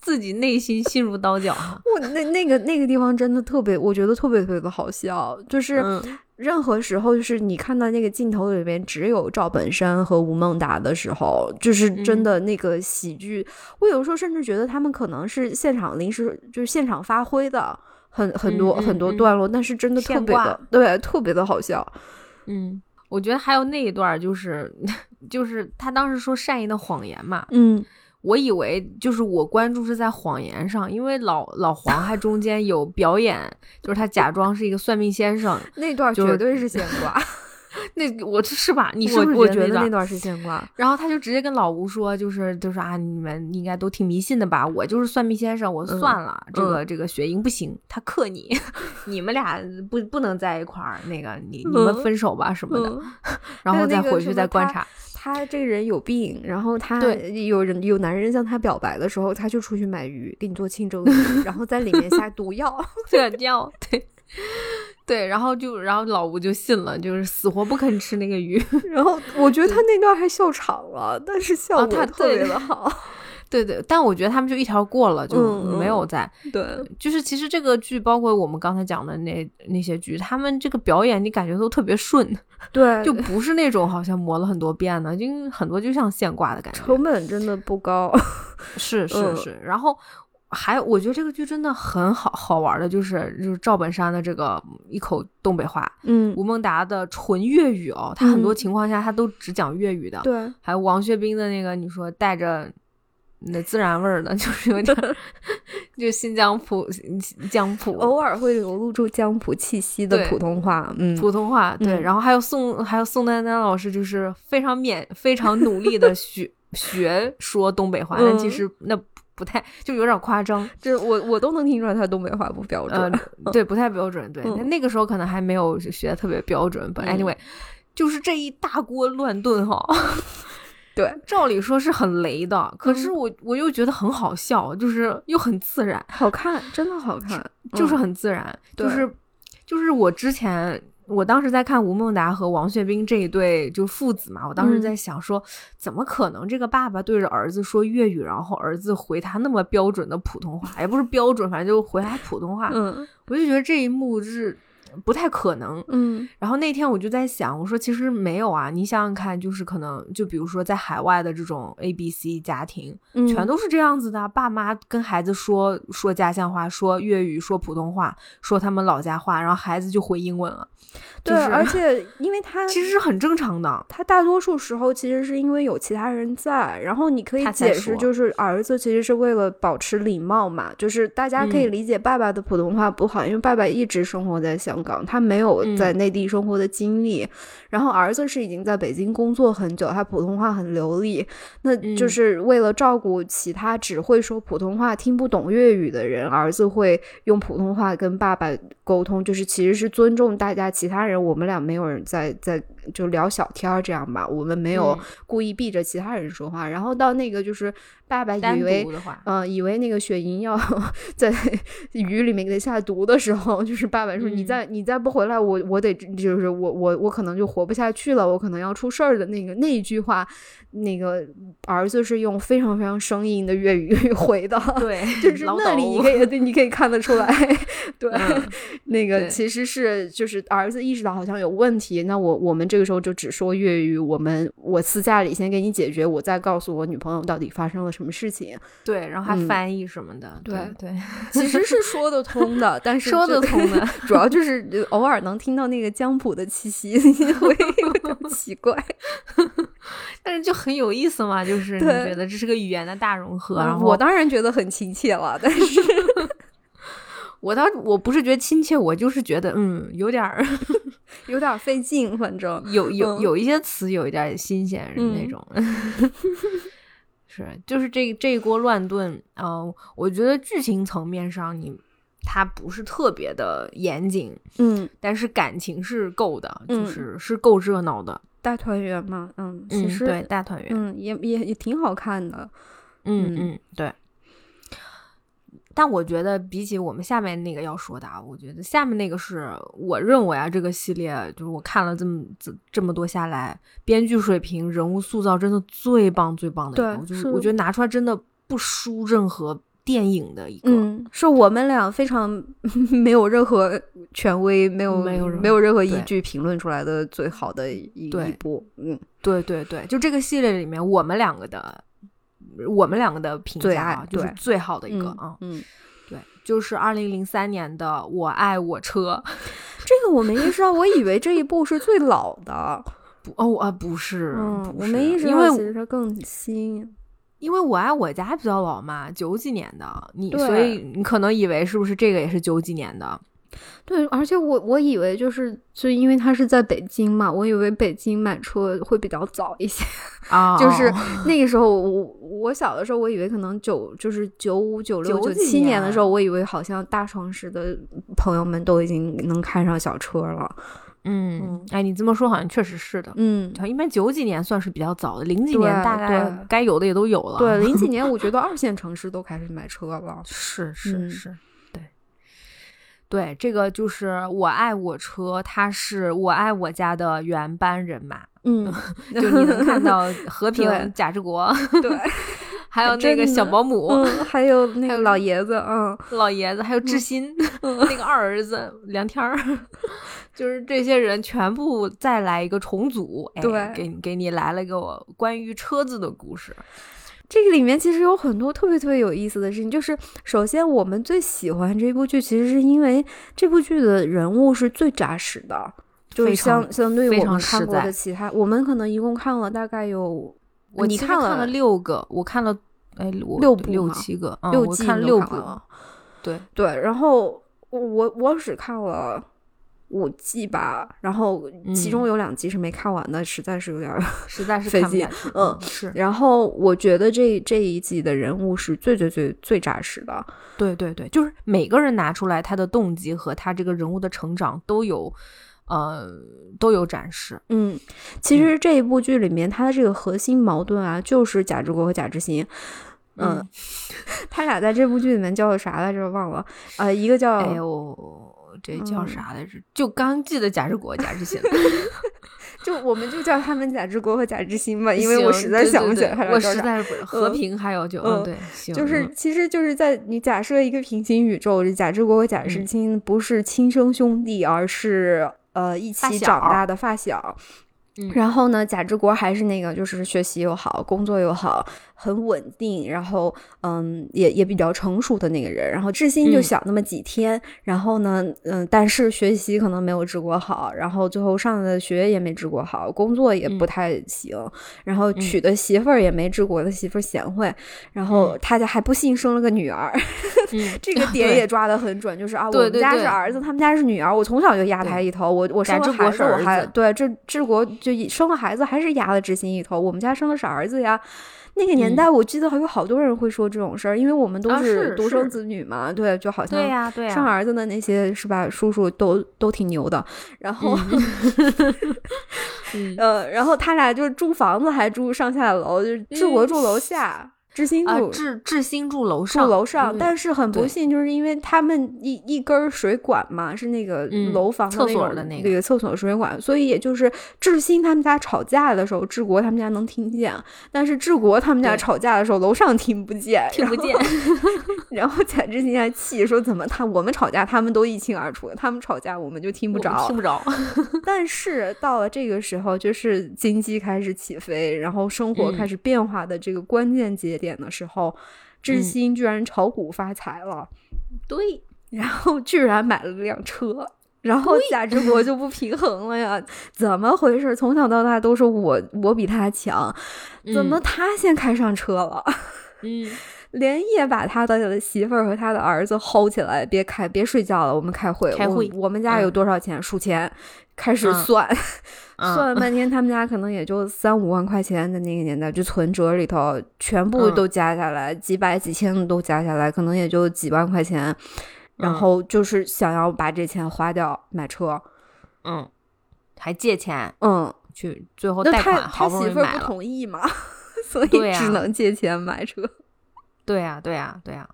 Speaker 2: 自己内心心如刀绞。
Speaker 3: 我那那个那个地方真的特别，我觉得特别特别的好笑，就是任何时候，就是你看到那个镜头里面只有赵本山和吴孟达的时候，就是真的那个喜剧，我有时候甚至觉得他们可能是现场临时就是现场发挥的。很很多很多段落，但是真的特别的对，特别的好笑。
Speaker 2: 嗯，我觉得还有那一段就是 就是他当时说善意的谎言嘛。
Speaker 3: 嗯，
Speaker 2: 我以为就是我关注是在谎言上，因为老老黄还中间有表演，就是他假装是一个算命先生，
Speaker 3: 那段绝对是现挂。
Speaker 2: 那我是吧？你是不
Speaker 3: 是觉
Speaker 2: 得
Speaker 3: 那段是现挂？
Speaker 2: 然后他就直接跟老吴说，就是就是啊，你们应该都挺迷信的吧？我就是算命先生，我算了，这个这个雪莹不行，他克你，你们俩不不能在一块儿，那个你你们分手吧什么的，然后再回去再观察。
Speaker 3: 他这个人有病，然后他有人有男人向他表白的时候，他就出去买鱼给你做清蒸鱼，然后在里面下毒药，
Speaker 2: 对药对。对，然后就，然后老吴就信了，就是死活不肯吃那个鱼。
Speaker 3: 然后我觉得他那段还笑场了，但是效果特别的好。
Speaker 2: 对对，但我觉得他们就一条过了，就没有在。
Speaker 3: 对，
Speaker 2: 就是其实这个剧，包括我们刚才讲的那那些剧，他们这个表演你感觉都特别顺。
Speaker 3: 对，
Speaker 2: 就不是那种好像磨了很多遍的，就很多就像现挂的感觉。
Speaker 3: 成本真的不高。
Speaker 2: 是是是，然后。还，我觉得这个剧真的很好好玩的，就是就是赵本山的这个一口东北话，
Speaker 3: 嗯，
Speaker 2: 吴孟达的纯粤语哦，他很多情况下他都只讲粤语的，
Speaker 3: 对，
Speaker 2: 还有王学兵的那个，你说带着那自然味儿的，就是有点就新疆普江普，
Speaker 3: 偶尔会流露出江普气息的普通话，嗯，
Speaker 2: 普通话，对，然后还有宋还有宋丹丹老师，就是非常勉非常努力的 学学说东北话，但其实那。不太就有点夸张，
Speaker 3: 就是我我都能听出来他东北话不标准，
Speaker 2: 对，不太标准。对，那个时候可能还没有学的特别标准。But anyway，就是这一大锅乱炖哈，
Speaker 3: 对，
Speaker 2: 照理说是很雷的，可是我我又觉得很好笑，就是又很自然，
Speaker 3: 好看，真的好看，
Speaker 2: 就是很自然，就是就是我之前。我当时在看吴孟达和王学兵这一对就父子嘛，我当时在想说，怎么可能这个爸爸对着儿子说粤语，然后儿子回他那么标准的普通话，也不是标准，反正就回他普通话。
Speaker 3: 嗯，
Speaker 2: 我就觉得这一幕是。不太可能，
Speaker 3: 嗯，
Speaker 2: 然后那天我就在想，我说其实没有啊，你想想看，就是可能就比如说在海外的这种 A B C 家庭，全都是这样子的，爸妈跟孩子说说家乡话，说粤语，说普通话，说他们老家话，然后孩子就回英文了。
Speaker 3: 对，而且因为他
Speaker 2: 其实是很正常的，
Speaker 3: 他大多数时候其实是因为有其他人在，然后你可以解释，就是儿子其实是为了保持礼貌嘛，就是大家可以理解爸爸的普通话不好，因为爸爸一直生活在香。他没有在内地生活的经历，然后儿子是已经在北京工作很久，他普通话很流利，那就是为了照顾其他只会说普通话、听不懂粤语的人，儿子会用普通话跟爸爸沟通，就是其实是尊重大家其他人，我们俩没有人在在。就聊小天儿这样吧，我们没有故意避着其他人说话。然后到那个就是爸爸以为，嗯，以为那个雪莹要 在雨里面给他下毒的时候，就是爸爸说：“你再你再不回来，我我得就是我我我可能就活不下去了，我可能要出事儿的那个那一句话。”那个儿子是用非常非常生硬的粤语 回的，
Speaker 2: 对，
Speaker 3: 就是那里你可以对，你可以看得出来，对，那个其实是就是儿子意识到好像有问题，那我我们这个时候就只说粤语，我们我私下里先给你解决，我再告诉我女朋友到底发生了什么事情，
Speaker 2: 对，然后还翻译什么的，对对，
Speaker 3: 其实是说得通的，但是
Speaker 2: 说得通的，
Speaker 3: 主要就是偶尔能听到那个江浦的气息，会有点奇怪。
Speaker 2: 但是就很有意思嘛，就是你觉得这是个语言的大融合。然后
Speaker 3: 我当然觉得很亲切了，但是
Speaker 2: 我倒我不是觉得亲切，我就是觉得嗯，有点儿
Speaker 3: 有点费劲，反正
Speaker 2: 有有有一些词有一点新鲜那种。是，就是这这一锅乱炖嗯，我觉得剧情层面上你它不是特别的严谨，
Speaker 3: 嗯，
Speaker 2: 但是感情是够的，就是是够热闹的。
Speaker 3: 大团圆嘛，嗯，其实
Speaker 2: 对大团圆，
Speaker 3: 嗯，也也也挺好看的，
Speaker 2: 嗯嗯，对。但我觉得比起我们下面那个要说的啊，我觉得下面那个是我认为啊，这个系列就是我看了这么这这么多下来，编剧水平、人物塑造真的最棒最棒的一个，就是我觉得拿出来真的不输任何。电影的一个，
Speaker 3: 嗯，是我们俩非常 没有任何权威，没有
Speaker 2: 没有
Speaker 3: 没有任何依据评论出来的最好的一一部，嗯，
Speaker 2: 对对对，就这个系列里面，我们两个的，我们两个的评价啊就是最好的一个啊，
Speaker 3: 嗯，
Speaker 2: 对，就是二零零三年的《我爱我车》，
Speaker 3: 这个我没意识到，我以为这一部是最老的，
Speaker 2: 不哦啊不是，
Speaker 3: 我没意识到，
Speaker 2: 因为
Speaker 3: 其实它更新。
Speaker 2: 因为我爱我家比较老嘛，九几年的，你所以你可能以为是不是这个也是九几年的？
Speaker 3: 对，而且我我以为就是，就因为他是在北京嘛，我以为北京买车会比较早一些
Speaker 2: 啊。
Speaker 3: 就是那个时候，我我小的时候，我以为可能九就是九五九六九七年的时候，我以为好像大城市的朋友们都已经能开上小车了。
Speaker 2: 嗯，哎，你这么说好像确实是的。
Speaker 3: 嗯，
Speaker 2: 一般九几年算是比较早的，零几年大概该有的也都有了。
Speaker 3: 对，零几年我觉得二线城市都开始买车了。
Speaker 2: 是是是。对，这个就是我爱我车，他是我爱我家的原班人马。
Speaker 3: 嗯，
Speaker 2: 就你能看到 和平、贾志国，
Speaker 3: 对，
Speaker 2: 还有那个小保姆，
Speaker 3: 还有那个老爷子，嗯，
Speaker 2: 老爷子，还有志新，那个二儿子梁天儿，就是这些人全部再来一个重组，
Speaker 3: 对，
Speaker 2: 给给你来了一个关于车子的故事。
Speaker 3: 这个里面其实有很多特别特别有意思的事情，就是首先我们最喜欢这部剧，其实是因为这部剧的人物是最扎实的，就是相相对于我们看过的其他，我们可能一共看了大概有，
Speaker 2: 我
Speaker 3: 你看
Speaker 2: 了六个，我看了哎
Speaker 3: 六部
Speaker 2: 六七个，
Speaker 3: 六
Speaker 2: 季看六部，
Speaker 3: 对对，然后我我只看了。五季吧，然后其中有两集是没看完的，实在是有点
Speaker 2: 实在是
Speaker 3: 费劲。嗯，
Speaker 2: 是。
Speaker 3: 然后我觉得这这一季的人物是最最最最扎实的。
Speaker 2: 对对对，就是每个人拿出来他的动机和他这个人物的成长都有，呃，都有展示。
Speaker 3: 嗯，其实这一部剧里面他的这个核心矛盾啊，就是贾志国和贾志新。嗯，他俩在这部剧里面叫的啥来着？忘了。呃，一个叫
Speaker 2: 哎呦。这叫啥来着？就刚记得贾志国、贾志新，
Speaker 3: 就我们就叫他们贾志国和贾志新吧，因为我实在想不起来。
Speaker 2: 我实在是和平还有就嗯对，
Speaker 3: 就是其实就是在你假设一个平行宇宙，贾志国和贾志新不是亲生兄弟，而是呃一起长大的发小。然后呢，贾志国还是那个就是学习又好，工作又好。很稳定，然后嗯，也也比较成熟的那个人。然后志新就小那么几天，然后呢，嗯，但是学习可能没有治国好，然后最后上的学也没治国好，工作也不太行。然后娶的媳妇儿也没治国的媳妇儿贤惠。然后他家还不幸生了个女儿，这个点也抓得很准，就是啊，我们家是儿子，他们家是女儿，我从小就压他一头。我我生了孩子，我还对这治国就生了孩子还是压了志新一头。我们家生的是儿子呀。那个年代，我记得还有好多人会说这种事儿，因为我们都
Speaker 2: 是
Speaker 3: 独生子女嘛，对，就好像
Speaker 2: 对呀，对呀，
Speaker 3: 生儿子的那些是吧，叔叔都都挺牛的，然后，呃，然后他俩就是住房子还住上下楼，就是治国住楼下。志新住
Speaker 2: 志志新住楼上，
Speaker 3: 住楼上，但是很不幸，就是因为他们一一根水管嘛，是那个楼房
Speaker 2: 厕所的
Speaker 3: 那
Speaker 2: 个
Speaker 3: 厕所水管，所以也就是志新他们家吵架的时候，志国他们家能听见，但是志国他们家吵架的时候，楼上听不见，
Speaker 2: 听不见。
Speaker 3: 然后贾志新还气说：“怎么他我们吵架，他们都一清二楚，他们吵架我们就听不着，
Speaker 2: 听不着。”
Speaker 3: 但是到了这个时候，就是经济开始起飞，然后生活开始变化的这个关键节点。的时候，志新居然炒股发财了，
Speaker 2: 对，
Speaker 3: 然后居然买了辆车，然后贾志国就不平衡了呀？怎么回事？从小到大都是我我比他强，怎么他先开上车了？
Speaker 2: 嗯，
Speaker 3: 连夜把他的媳妇儿和他的儿子薅起来，别开，别睡觉了，我们开会，
Speaker 2: 开会，
Speaker 3: 我们家有多少钱？数钱。开始算，算了半天，他们家可能也就三五万块钱的那个年代，就存折里头全部都加下来，几百几千的都加下来，可能也就几万块钱。然后就是想要把这钱花掉买车，
Speaker 2: 嗯，还借钱，
Speaker 3: 嗯，
Speaker 2: 去最后贷款，
Speaker 3: 他媳妇儿不同意嘛，所以只能借钱买车。
Speaker 2: 对呀，对呀，对呀。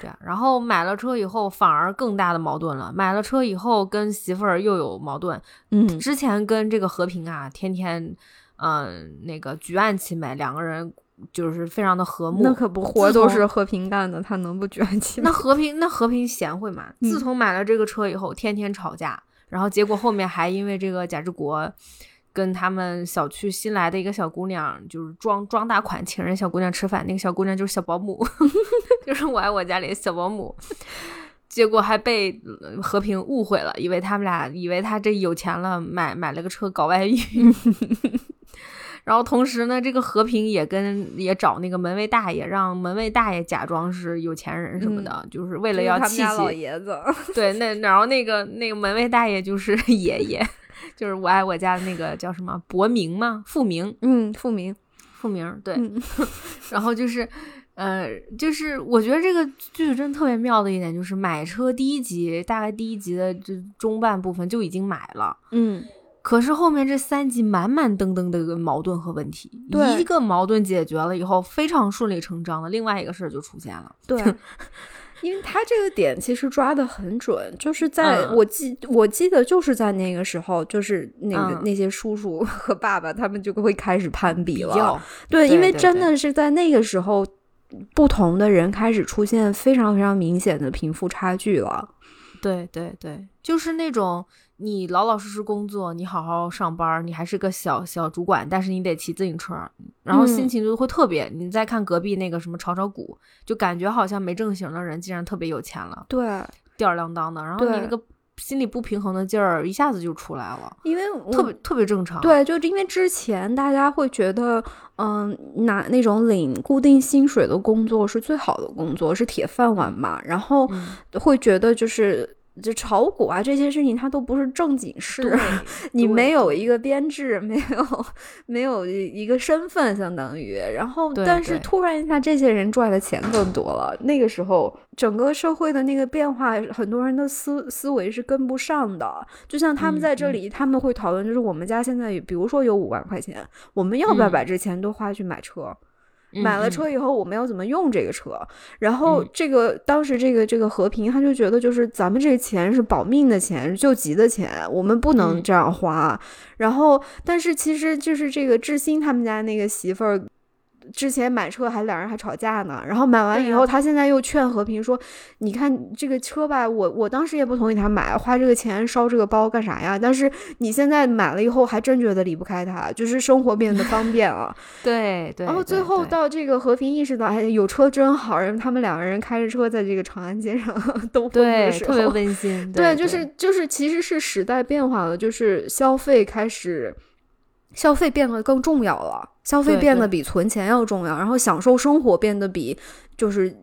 Speaker 2: 对啊，然后买了车以后，反而更大的矛盾了。买了车以后，跟媳妇儿又有矛盾。
Speaker 3: 嗯，
Speaker 2: 之前跟这个和平啊，天天，嗯，那个举案齐眉，两个人就是非常的和睦。
Speaker 3: 那可不，活都是和平干的，他能不举案齐眉？
Speaker 2: 那和平，那和平贤惠嘛。自从买了这个车以后，天天吵架，然后结果后面还因为这个贾志国。跟他们小区新来的一个小姑娘，就是装装大款请人小姑娘吃饭，那个小姑娘就是小保姆，就是我爱我家里的小保姆，结果还被和平误会了，以为他们俩以为他这有钱了，买买了个车搞外遇，然后同时呢，这个和平也跟也找那个门卫大爷，让门卫大爷假装是有钱人什么的，就是为了要气气
Speaker 3: 老爷子。
Speaker 2: 对，那然后那个那个门卫大爷就是 爷爷，就是我爱我家的那个叫什么博明吗？富明，
Speaker 3: 嗯，富明，
Speaker 2: 富明，对。然后就是，呃，就是我觉得这个剧真特别妙的一点，就是买车第一集，大概第一集的这中半部分就已经买了，
Speaker 3: 嗯。
Speaker 2: 可是后面这三集满满登登的矛盾和问题，一个矛盾解决了以后，非常顺理成章的另外一个事儿就出现了。
Speaker 3: 对，因为他这个点其实抓的很准，就是在我记我记得就是在那个时候，就是那个那些叔叔和爸爸他们就会开始攀比了。
Speaker 2: 对，
Speaker 3: 因为真的是在那个时候，不同的人开始出现非常非常明显的贫富差距了。
Speaker 2: 对对对，就是那种。你老老实实工作，你好好上班，你还是个小小主管，但是你得骑自行车，然后心情就会特别。你再看隔壁那个什么炒炒股，就感觉好像没正形的人竟然特别有钱了，
Speaker 3: 对，
Speaker 2: 吊儿郎当的，然后你那个心里不平衡的劲儿一下子就出来了，
Speaker 3: 因为
Speaker 2: 特别特别正常。
Speaker 3: 对，就因为之前大家会觉得，嗯，拿那种领固定薪水的工作是最好的工作，是铁饭碗嘛，然后会觉得就是。就炒股啊这些事情，它都不是正经事。你没有一个编制，没有没有一个身份，相当于。然后，但是突然一下，这些人赚的钱更多了。那个时候，整个社会的那个变化，很多人的思思维是跟不上的。就像他们在这里，他们会讨论，就是我们家现在，比如说有五万块钱，我们要不要把这钱都花去买车？买了车以后，我们要怎么用这个车？然后这个当时这个这个和平，他就觉得就是咱们这个钱是保命的钱，救急的钱，我们不能这样花。然后，但是其实就是这个志新他们家那个媳妇儿。之前买车还两人还吵架呢，然后买完以后，他现在又劝和平说：“你看这个车吧，我我当时也不同意他买，花这个钱烧这个包干啥呀？但是你现在买了以后，还真觉得离不开他，就是生活变得方便了。
Speaker 2: 对 对。
Speaker 3: 然后最后到这个和平意识到，哎，有车真好，然后他们两个人开着车在这个长安街上 兜风
Speaker 2: 的时候，特别温馨。
Speaker 3: 对，就是就是，其实是时代变化了，就是消费开始。消费变得更重要了，消费变得比存钱要重要，然后享受生活变得比就是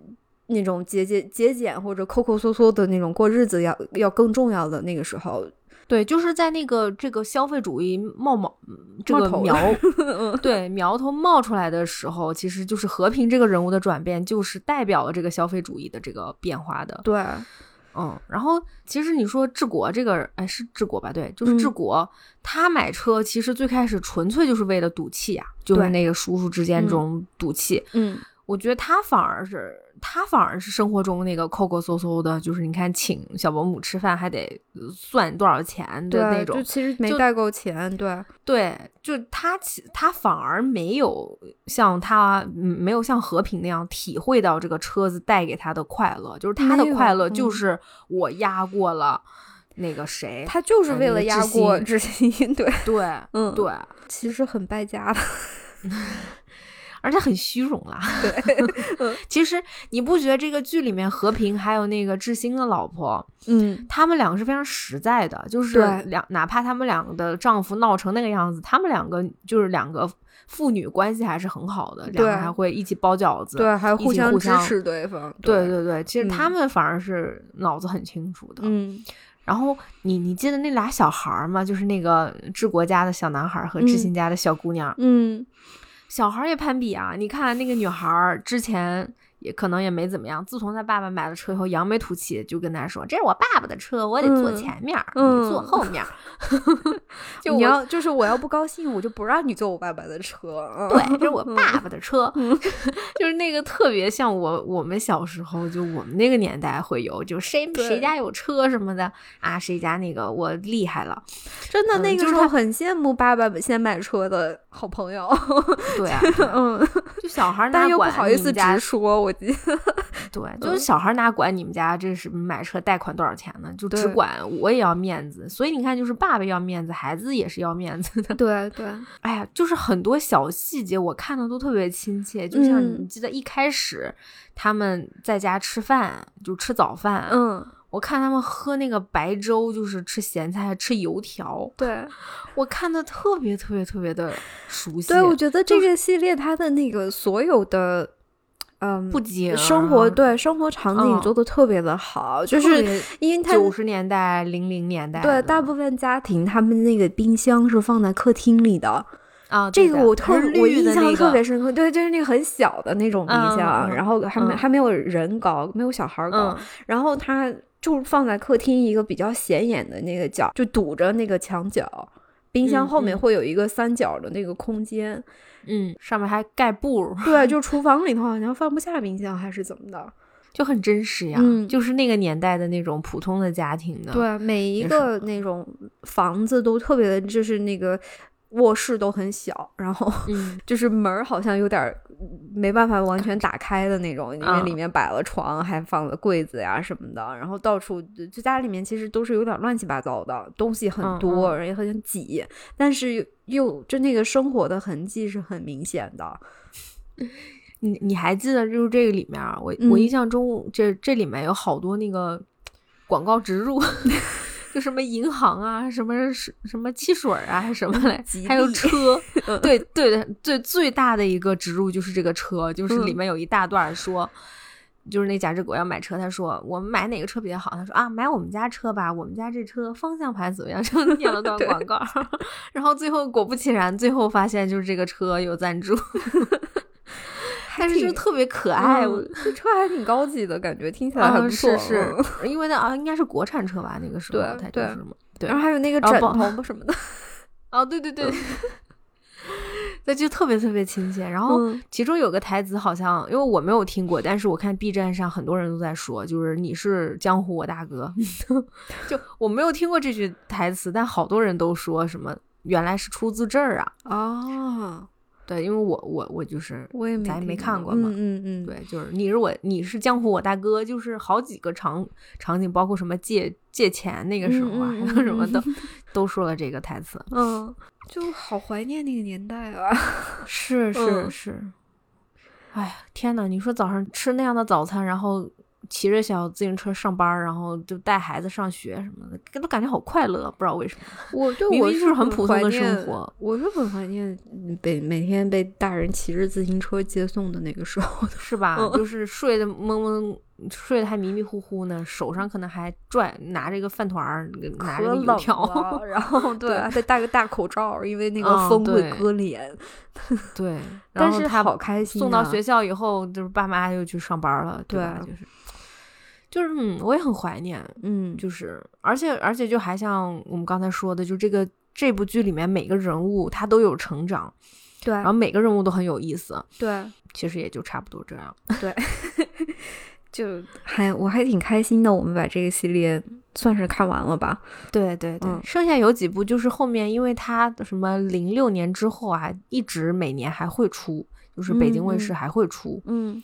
Speaker 3: 那种节节节俭或者抠抠搜搜的那种过日子要要更重要的那个时候，
Speaker 2: 对，就是在那个这个消费主义冒冒这个苗 对苗头冒出来的时候，其实就是和平这个人物的转变，就是代表了这个消费主义的这个变化的，
Speaker 3: 对。
Speaker 2: 嗯，然后其实你说治国这个，哎，是治国吧？对，就是治国。他买车其实最开始纯粹就是为了赌气啊，就是那个叔叔之间这种赌气。
Speaker 3: 嗯，
Speaker 2: 我觉得他反而是。他反而是生活中那个抠抠搜搜的，就是你看请小保姆吃饭还得算多少钱的那种，
Speaker 3: 就其实没带够钱，对
Speaker 2: 对，就他其他反而没有像他没有像和平那样体会到这个车子带给他的快乐，就是他的快乐就是我压过了那个谁，
Speaker 3: 他就是为了压过
Speaker 2: 志
Speaker 3: 新，对
Speaker 2: 对，
Speaker 3: 嗯
Speaker 2: 对，
Speaker 3: 其实很败家的。
Speaker 2: 而且很虚荣啦。
Speaker 3: 对，
Speaker 2: 其实你不觉得这个剧里面和平还有那个志新的老婆，
Speaker 3: 嗯，
Speaker 2: 他们两个是非常实在的，就是两哪怕他们两个的丈夫闹成那个样子，他们两个就是两个父女关系还是很好的，两个还会一起包饺子，
Speaker 3: 对，还互
Speaker 2: 相
Speaker 3: 支持对方。
Speaker 2: 对对对，其实他们反而是脑子很清楚的。
Speaker 3: 嗯，
Speaker 2: 然后你你记得那俩小孩儿吗？就是那个治国家的小男孩和志新家的小姑娘。
Speaker 3: 嗯。
Speaker 2: 小孩也攀比啊！你看那个女孩之前。也可能也没怎么样。自从他爸爸买了车以后，扬眉吐气，就跟他说：“这是我爸爸的车，我得坐前面，你坐后面。”就
Speaker 3: 你要就是我要不高兴，我就不让你坐我爸爸的车。
Speaker 2: 对，这是我爸爸的车，就是那个特别像我我们小时候，就我们那个年代会有，就谁谁家有车什么的啊，谁家那个我厉害了。
Speaker 3: 真的那个时候很羡慕爸爸先买车的好朋友。
Speaker 2: 对啊，
Speaker 3: 嗯，
Speaker 2: 就小孩
Speaker 3: 但又不好意思直说。我记得，
Speaker 2: 对，就是小孩哪管你们家这是买车贷款多少钱呢？就只管我也要面子，所以你看，就是爸爸要面子，孩子也是要面子的。
Speaker 3: 对对，
Speaker 2: 哎呀，就是很多小细节我看的都特别亲切，就像你记得一开始他们在家吃饭，就吃早饭，
Speaker 3: 嗯。
Speaker 2: 我看他们喝那个白粥，就是吃咸菜、吃油条。
Speaker 3: 对，
Speaker 2: 我看的特别特别特别的熟悉。
Speaker 3: 对，我觉得这个系列它的那个所有的。嗯，
Speaker 2: 不景
Speaker 3: 生活对生活场景做的特别的好，就是因为它
Speaker 2: 九十年代、零零年代，
Speaker 3: 对大部分家庭他们那个冰箱是放在客厅里的
Speaker 2: 啊。
Speaker 3: 这个我特我印象特别深刻，对，就是那个很小的那种冰箱，然后还没还没有人高，没有小孩高，然后它就放在客厅一个比较显眼的那个角，就堵着那个墙角，冰箱后面会有一个三角的那个空间。
Speaker 2: 嗯，上面还盖布，
Speaker 3: 对，就厨房里头好像放不下冰箱还是怎么的，
Speaker 2: 就很真实呀，就是那个年代的那种普通的家庭的，
Speaker 3: 对，每一个那种房子都特别的，就是那个。卧室都很小，然后 就是门儿好像有点没办法完全打开的那种，因为里面摆了床，还放了柜子呀什么的，然后到处就家里面其实都是有点乱七八糟的东西很多，而且很挤，但是又就那个生活的痕迹是很明显的。
Speaker 2: 你你还记得就是这个里面，我我印象中这这里面有好多那个广告植入。就什么银行啊，什么什什么汽水啊，还是什么嘞？还有车，对对的，最最大的一个植入就是这个车，就是里面有一大段说，就是那贾志国要买车，他说我们买哪个车比较好？他说啊，买我们家车吧，我们家这车方向盘怎么样？就念了段广告，然后最后果不其然，最后发现就是这个车有赞助。但是就特别可爱，
Speaker 3: 这车还挺高级的感觉，听起来很不
Speaker 2: 错。是是，因为那啊应该是国产车吧，那个时候
Speaker 3: 对对
Speaker 2: 对，
Speaker 3: 然后还有那个枕头什么的。
Speaker 2: 哦，对对对，那就特别特别亲切。然后其中有个台词好像，因为我没有听过，但是我看 B 站上很多人都在说，就是你是江湖我大哥。就我没有听过这句台词，但好多人都说什么原来是出自这儿啊。
Speaker 3: 哦。
Speaker 2: 对，因为我我我就是
Speaker 3: 我也
Speaker 2: 没看过
Speaker 3: 嘛，嗯嗯，
Speaker 2: 对，就是你是我，你是江湖我大哥，就是好几个场场景，包括什么借借钱那个时候啊，还有什么的，都说了这个台词，
Speaker 3: 嗯，就好怀念那个年代啊，
Speaker 2: 是是是，哎呀，天呐，你说早上吃那样的早餐，然后。骑着小自行车上班，然后就带孩子上学什么的，都感觉好快乐，不知道为什么。
Speaker 3: 我就
Speaker 2: 明明就是
Speaker 3: 很
Speaker 2: 普通的生活，
Speaker 3: 我是很怀念被每天被大人骑着自行车接送的那个时候，
Speaker 2: 是吧？就是睡得蒙蒙，睡得还迷迷糊糊呢，手上可能还拽拿着一个饭团儿，拿着油条，
Speaker 3: 然后对，再戴个大口罩，因为那个风会割脸。
Speaker 2: 对，
Speaker 3: 但是好开心。
Speaker 2: 送到学校以后，就是爸妈又去上班了，对，就是。就是嗯，我也很怀念，嗯，就是，而且而且就还像我们刚才说的，就这个这部剧里面每个人物他都有成长，
Speaker 3: 对，然
Speaker 2: 后每个人物都很有意思，
Speaker 3: 对，
Speaker 2: 其实也就差不多这样，
Speaker 3: 对，就还我还挺开心的，我们把这个系列算是看完了吧？
Speaker 2: 对对对，剩下有几部就是后面，因为它什么零六年之后啊，一直每年还会出，就是北京卫视还会出，
Speaker 3: 嗯。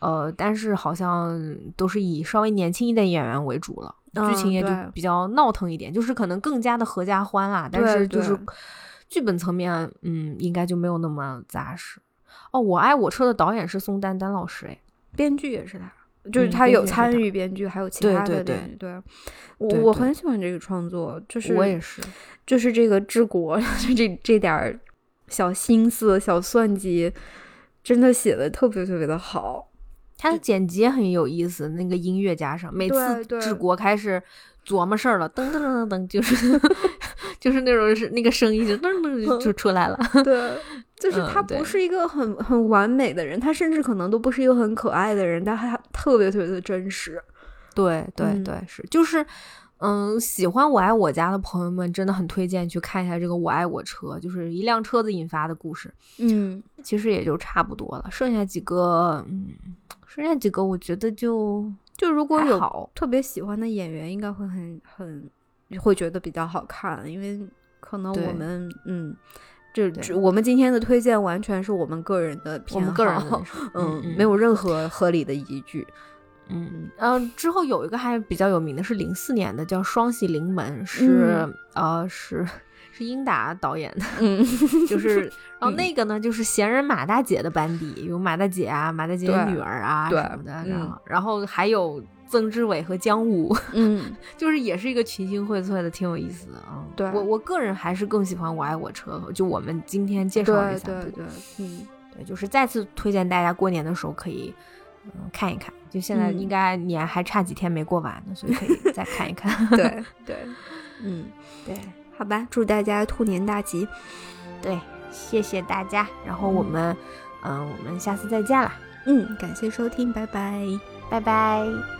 Speaker 2: 呃，但是好像都是以稍微年轻一点演员为主了，剧情也就比较闹腾一点，就是可能更加的合家欢啦。但是就是剧本层面，嗯，应该就没有那么扎实。哦，我爱我车的导演是宋丹丹老师，哎，
Speaker 3: 编剧也是他，就是他有参与编剧，还有其他的
Speaker 2: 对
Speaker 3: 对。我我很喜欢这个创作，就是
Speaker 2: 我也是，
Speaker 3: 就是这个治国 这这点小心思、小算计，真的写的特别特别的好。
Speaker 2: 他的剪辑很有意思，那个音乐加上，每次治国开始琢磨事儿了，噔噔噔噔噔，就是 就是那种是那个声音就噔噔就出来了。
Speaker 3: 对，就是他不是一个很很完美的人，他甚至可能都不是一个很可爱的人，但他特别特别的真实。
Speaker 2: 对对对，是就是。嗯，喜欢《我爱我家》的朋友们真的很推荐去看一下这个《我爱我车》，就是一辆车子引发的故事。
Speaker 3: 嗯，
Speaker 2: 其实也就差不多了，剩下几个，嗯，剩下几个我觉得就
Speaker 3: 就如果有特别喜欢的演员，应该会很很会觉得比较好看，因为可能我们嗯，这我们今天的推荐完全是我们个人的偏
Speaker 2: 好，
Speaker 3: 嗯，没有任何合理的依据。
Speaker 2: 嗯，然后之后有一个还比较有名的是零四年的，叫《双喜临门》，是呃是是英达导演的，
Speaker 3: 嗯，
Speaker 2: 就是 然后那个呢就是闲人马大姐的班底，有马大姐啊，马大姐的女儿啊什么的，然后然后还有曾志伟和姜武，
Speaker 3: 嗯，
Speaker 2: 就是也是一个群星荟萃的，挺有意思的啊。
Speaker 3: 对。
Speaker 2: 我我个人还是更喜欢《我爱我车》，就我们今天介绍
Speaker 3: 一下，对对。对，嗯，
Speaker 2: 对，就是再次推荐大家过年的时候可以嗯看一看，就现在应该年还差几天没过完呢，所以可以再看一看。
Speaker 3: 对对，嗯，对，好吧，祝大家兔年大吉。
Speaker 2: 对，谢谢大家，然后我们嗯，我们下次再见了。
Speaker 3: 嗯，感谢收听，拜拜，
Speaker 2: 拜拜。